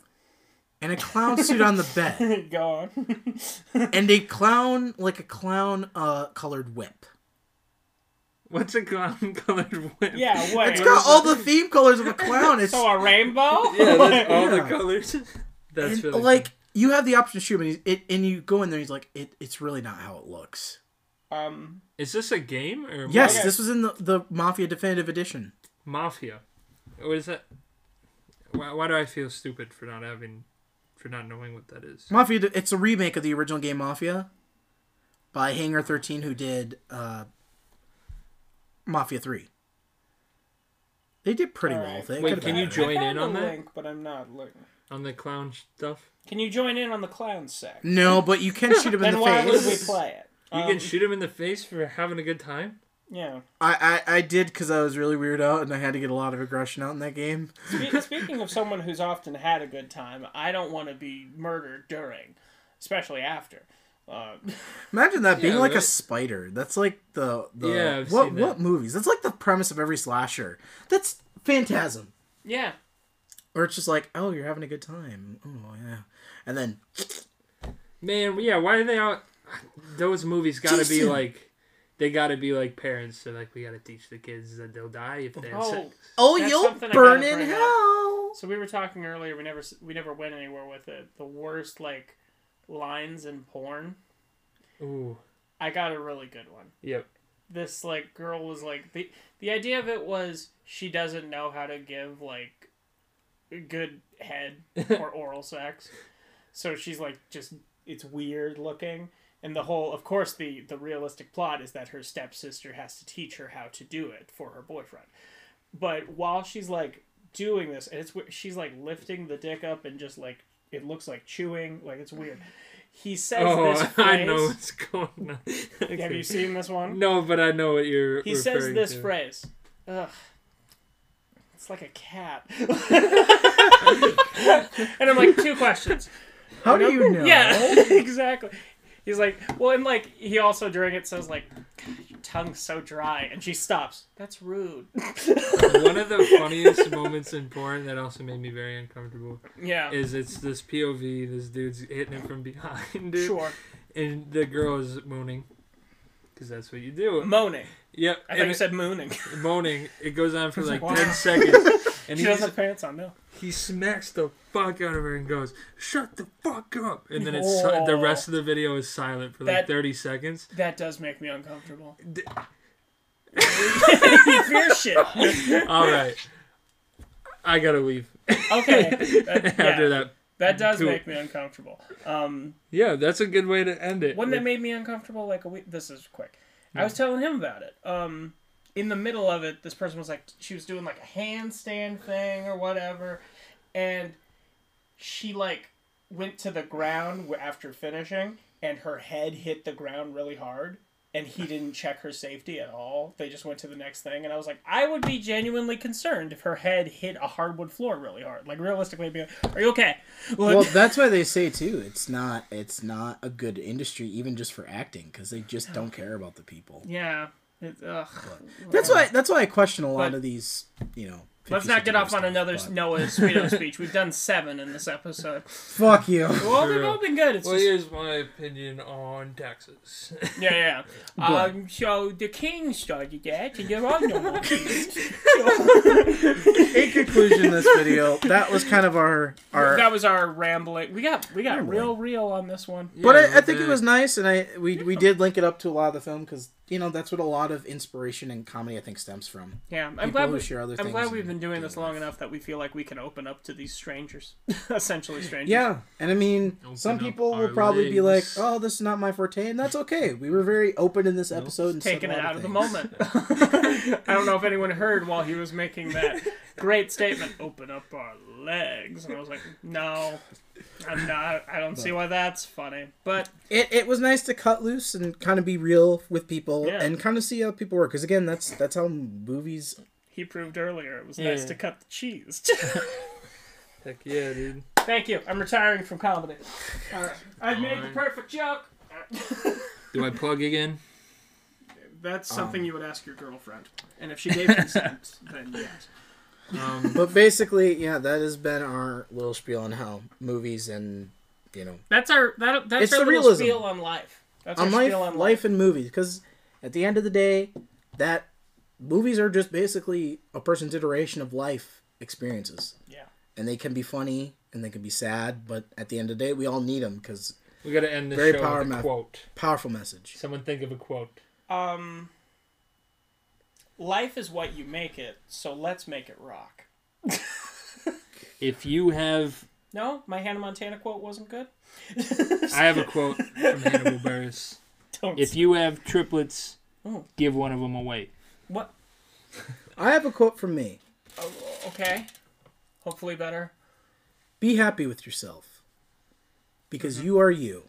and a clown suit on the bed, Go on. and a clown like a clown uh colored whip. What's a clown colored whip? yeah. Wait. It's got all the theme colors of a clown. It's So a rainbow? Yeah, that's all the Yeah. colors. That's and, really like you have the option to shoot him, and, he's, it, and you go in there. And he's like, it, it's really not how it looks. Um. Is this a game or Yes, this was in the, the Mafia Definitive Edition. Mafia? What is is that? Why, why do I feel stupid for not having, for not knowing what that is? Mafia. It's a remake of the original game Mafia by Hangar Thirteen, who did uh, Mafia Three. They did pretty well. Alright. They Wait, could've can been you better. join I found in on the that? Link, but I'm not looking. On the clown stuff, Can you join in on the clown sex? No, but you can shoot him in Then the why would we face. play it? You Um, can shoot him in the face for having a good time. Yeah. I, I, I did because I was really weird out and I had to get a lot of aggression out in that game. Spe- Speaking of someone who's often had a good time, I don't want to be murdered during, especially after. Uh, Imagine that being Yeah, like a spider. That's like the, the Yeah, I've what seen that. what movies? That's like the premise of every slasher. That's Phantasm. yeah. Or it's just like, oh, you're having a good time. Oh yeah, and then Man, yeah, why are they out? Those movies gotta be like, they gotta be like parents. So like, we gotta teach the kids that they'll die if they have Oh, sex. oh, That's you'll burn in bring up. hell. so we were talking earlier. We never we never went anywhere with it. The worst like lines in porn. Ooh, I got a really good one. yep. This like girl was like the the idea of it was she doesn't know how to give like good head or oral sex, so she's like just it's weird looking. And the whole, of course, the the realistic plot is that her stepsister has to teach her how to do it for her boyfriend. But while she's like doing this, and it's she's like lifting the dick up and just like it looks like chewing, like it's weird. He says Oh, this phrase. I know what's going on. Have you seen this one? No, but I know what you're. He says this to. phrase. Ugh. It's like a cat. and I'm like, two questions. How do you know? Yeah, exactly. He's like, well, and like, he also during it says, like, your tongue's so dry. And she stops. That's rude. One of the funniest moments in porn that also made me very uncomfortable yeah. is it's this POV. This dude's hitting him from behind, dude, Sure. and the girl is moaning, because that's what you do. Moaning. Yep, I and thought you it- said mooning. moaning. It goes on for like Wow. ten seconds, and she doesn't have pants on, no. he smacks the fuck out of her and goes, "Shut the fuck up!" And then it's si- Oh. the rest of the video is silent for like That- thirty seconds. That does make me uncomfortable. D- fear shit. All right, I gotta leave Okay. That, after yeah, that. that does Cool. make me uncomfortable. Um, Yeah, that's a good way to end it. One that made me uncomfortable like a week. This is quick. I was telling him about it. Um, in the middle of it, this person was like, she was doing like a handstand thing or whatever, and she like went to the ground after finishing, and her head hit the ground really hard, and he didn't check her safety at all. They just went to the next thing, and I was like, I would be genuinely concerned if her head hit a hardwood floor really hard. Like realistically, I'd be like, "Are you okay?" Like, Well, that's why they say too. It's not. It's not a good industry, even just for acting, because they just don't care about the people. yeah. It, ugh. That's why. That's why I question a lot But- of these. You know. Let's not get off on another stuff, but- Noah Sweeto speech. We've done seven in this episode. Fuck you. Well, they've all been good. It's Well, just, here's my opinion on taxes. yeah, yeah. But- Um, so the king started that, and there are no more kings. In conclusion, this video that was kind of our our. that was our rambling. We got we got Rambling. real real on this one. But I, I think it was nice, and I we we did link it up to a lot of the film because you know that's what a lot of inspiration and comedy I think stems from. Yeah, I'm People glad we share other. I'm glad we've been doing do this long life. enough that we feel like we can open up to these strangers, essentially strangers. Yeah, and I mean, Open some people will our probably be like, "Oh, this is not my forte," and that's okay. We were very open in this episode and taking it out of the moment. I don't know if anyone heard while he was making that great statement, open up our legs. And I was like, no, I'm not. I don't see why that's funny. But It, it was nice to cut loose and kind of be real with people Yeah. and kind of see how people work. Because again, that's that's how movies. he proved earlier it was Yeah. nice to cut the cheese. Heck yeah, dude. Thank you. I'm retiring from comedy. All right. I made the perfect joke. Do I plug again? That's something Um. you would ask your girlfriend. And if she gave consent, then yes. Um, But basically, yeah, that has been our little spiel on how movies and you know That's our that, that's It's our the little realism. spiel on life. That's our on life, spiel on life and movies. Because at the end of the day, that movies are just basically a person's iteration of life experiences, Yeah. and they can be funny and they can be sad. But at the end of the day, we all need them because we gotta end this Very show power with a meth- quote. powerful message. Someone think of a quote. Um, life is what you make it, so let's make it rock. If you have, No, my Hannah Montana quote wasn't good. I have a quote from Hannibal Buress. Don't If you have triplets, Oh. give one of them away. what? I have a quote from me. Oh, okay. Hopefully better. Be happy with yourself because mm-hmm. you are you.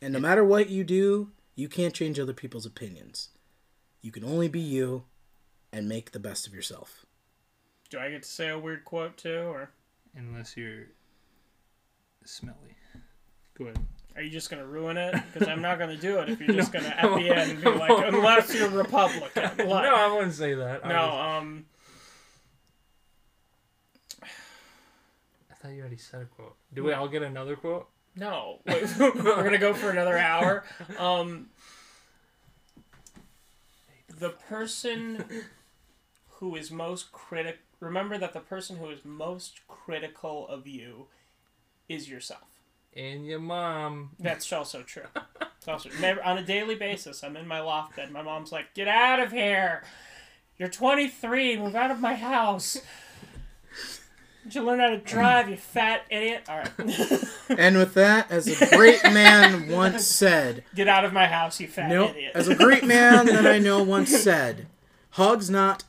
And no matter what you do, you can't change other people's opinions. You can only be you and make the best of yourself. Do I get to say a weird quote too, or Unless you're smelly. Go ahead. are you just gonna ruin it? Because I'm not gonna do it if you're just No. gonna at the end be like, unless you're Republican. Like, No, I wouldn't say that. I no, was- um, I thought you already said a quote. Do we all get another quote? no. Wait, We're gonna go for another hour. Um, the person who is most critic. Remember that the person who is most critical of you is yourself. And your mom. That's also true. It's also never, on a daily basis. I'm in my loft bed. My mom's like, "Get out of here! You're 23. Move out of my house. Did you learn how to drive, you fat idiot? All right, And with that, as a great man once said, get out of my house, you fat nope, idiot." as a great man that I know once said, hugs not,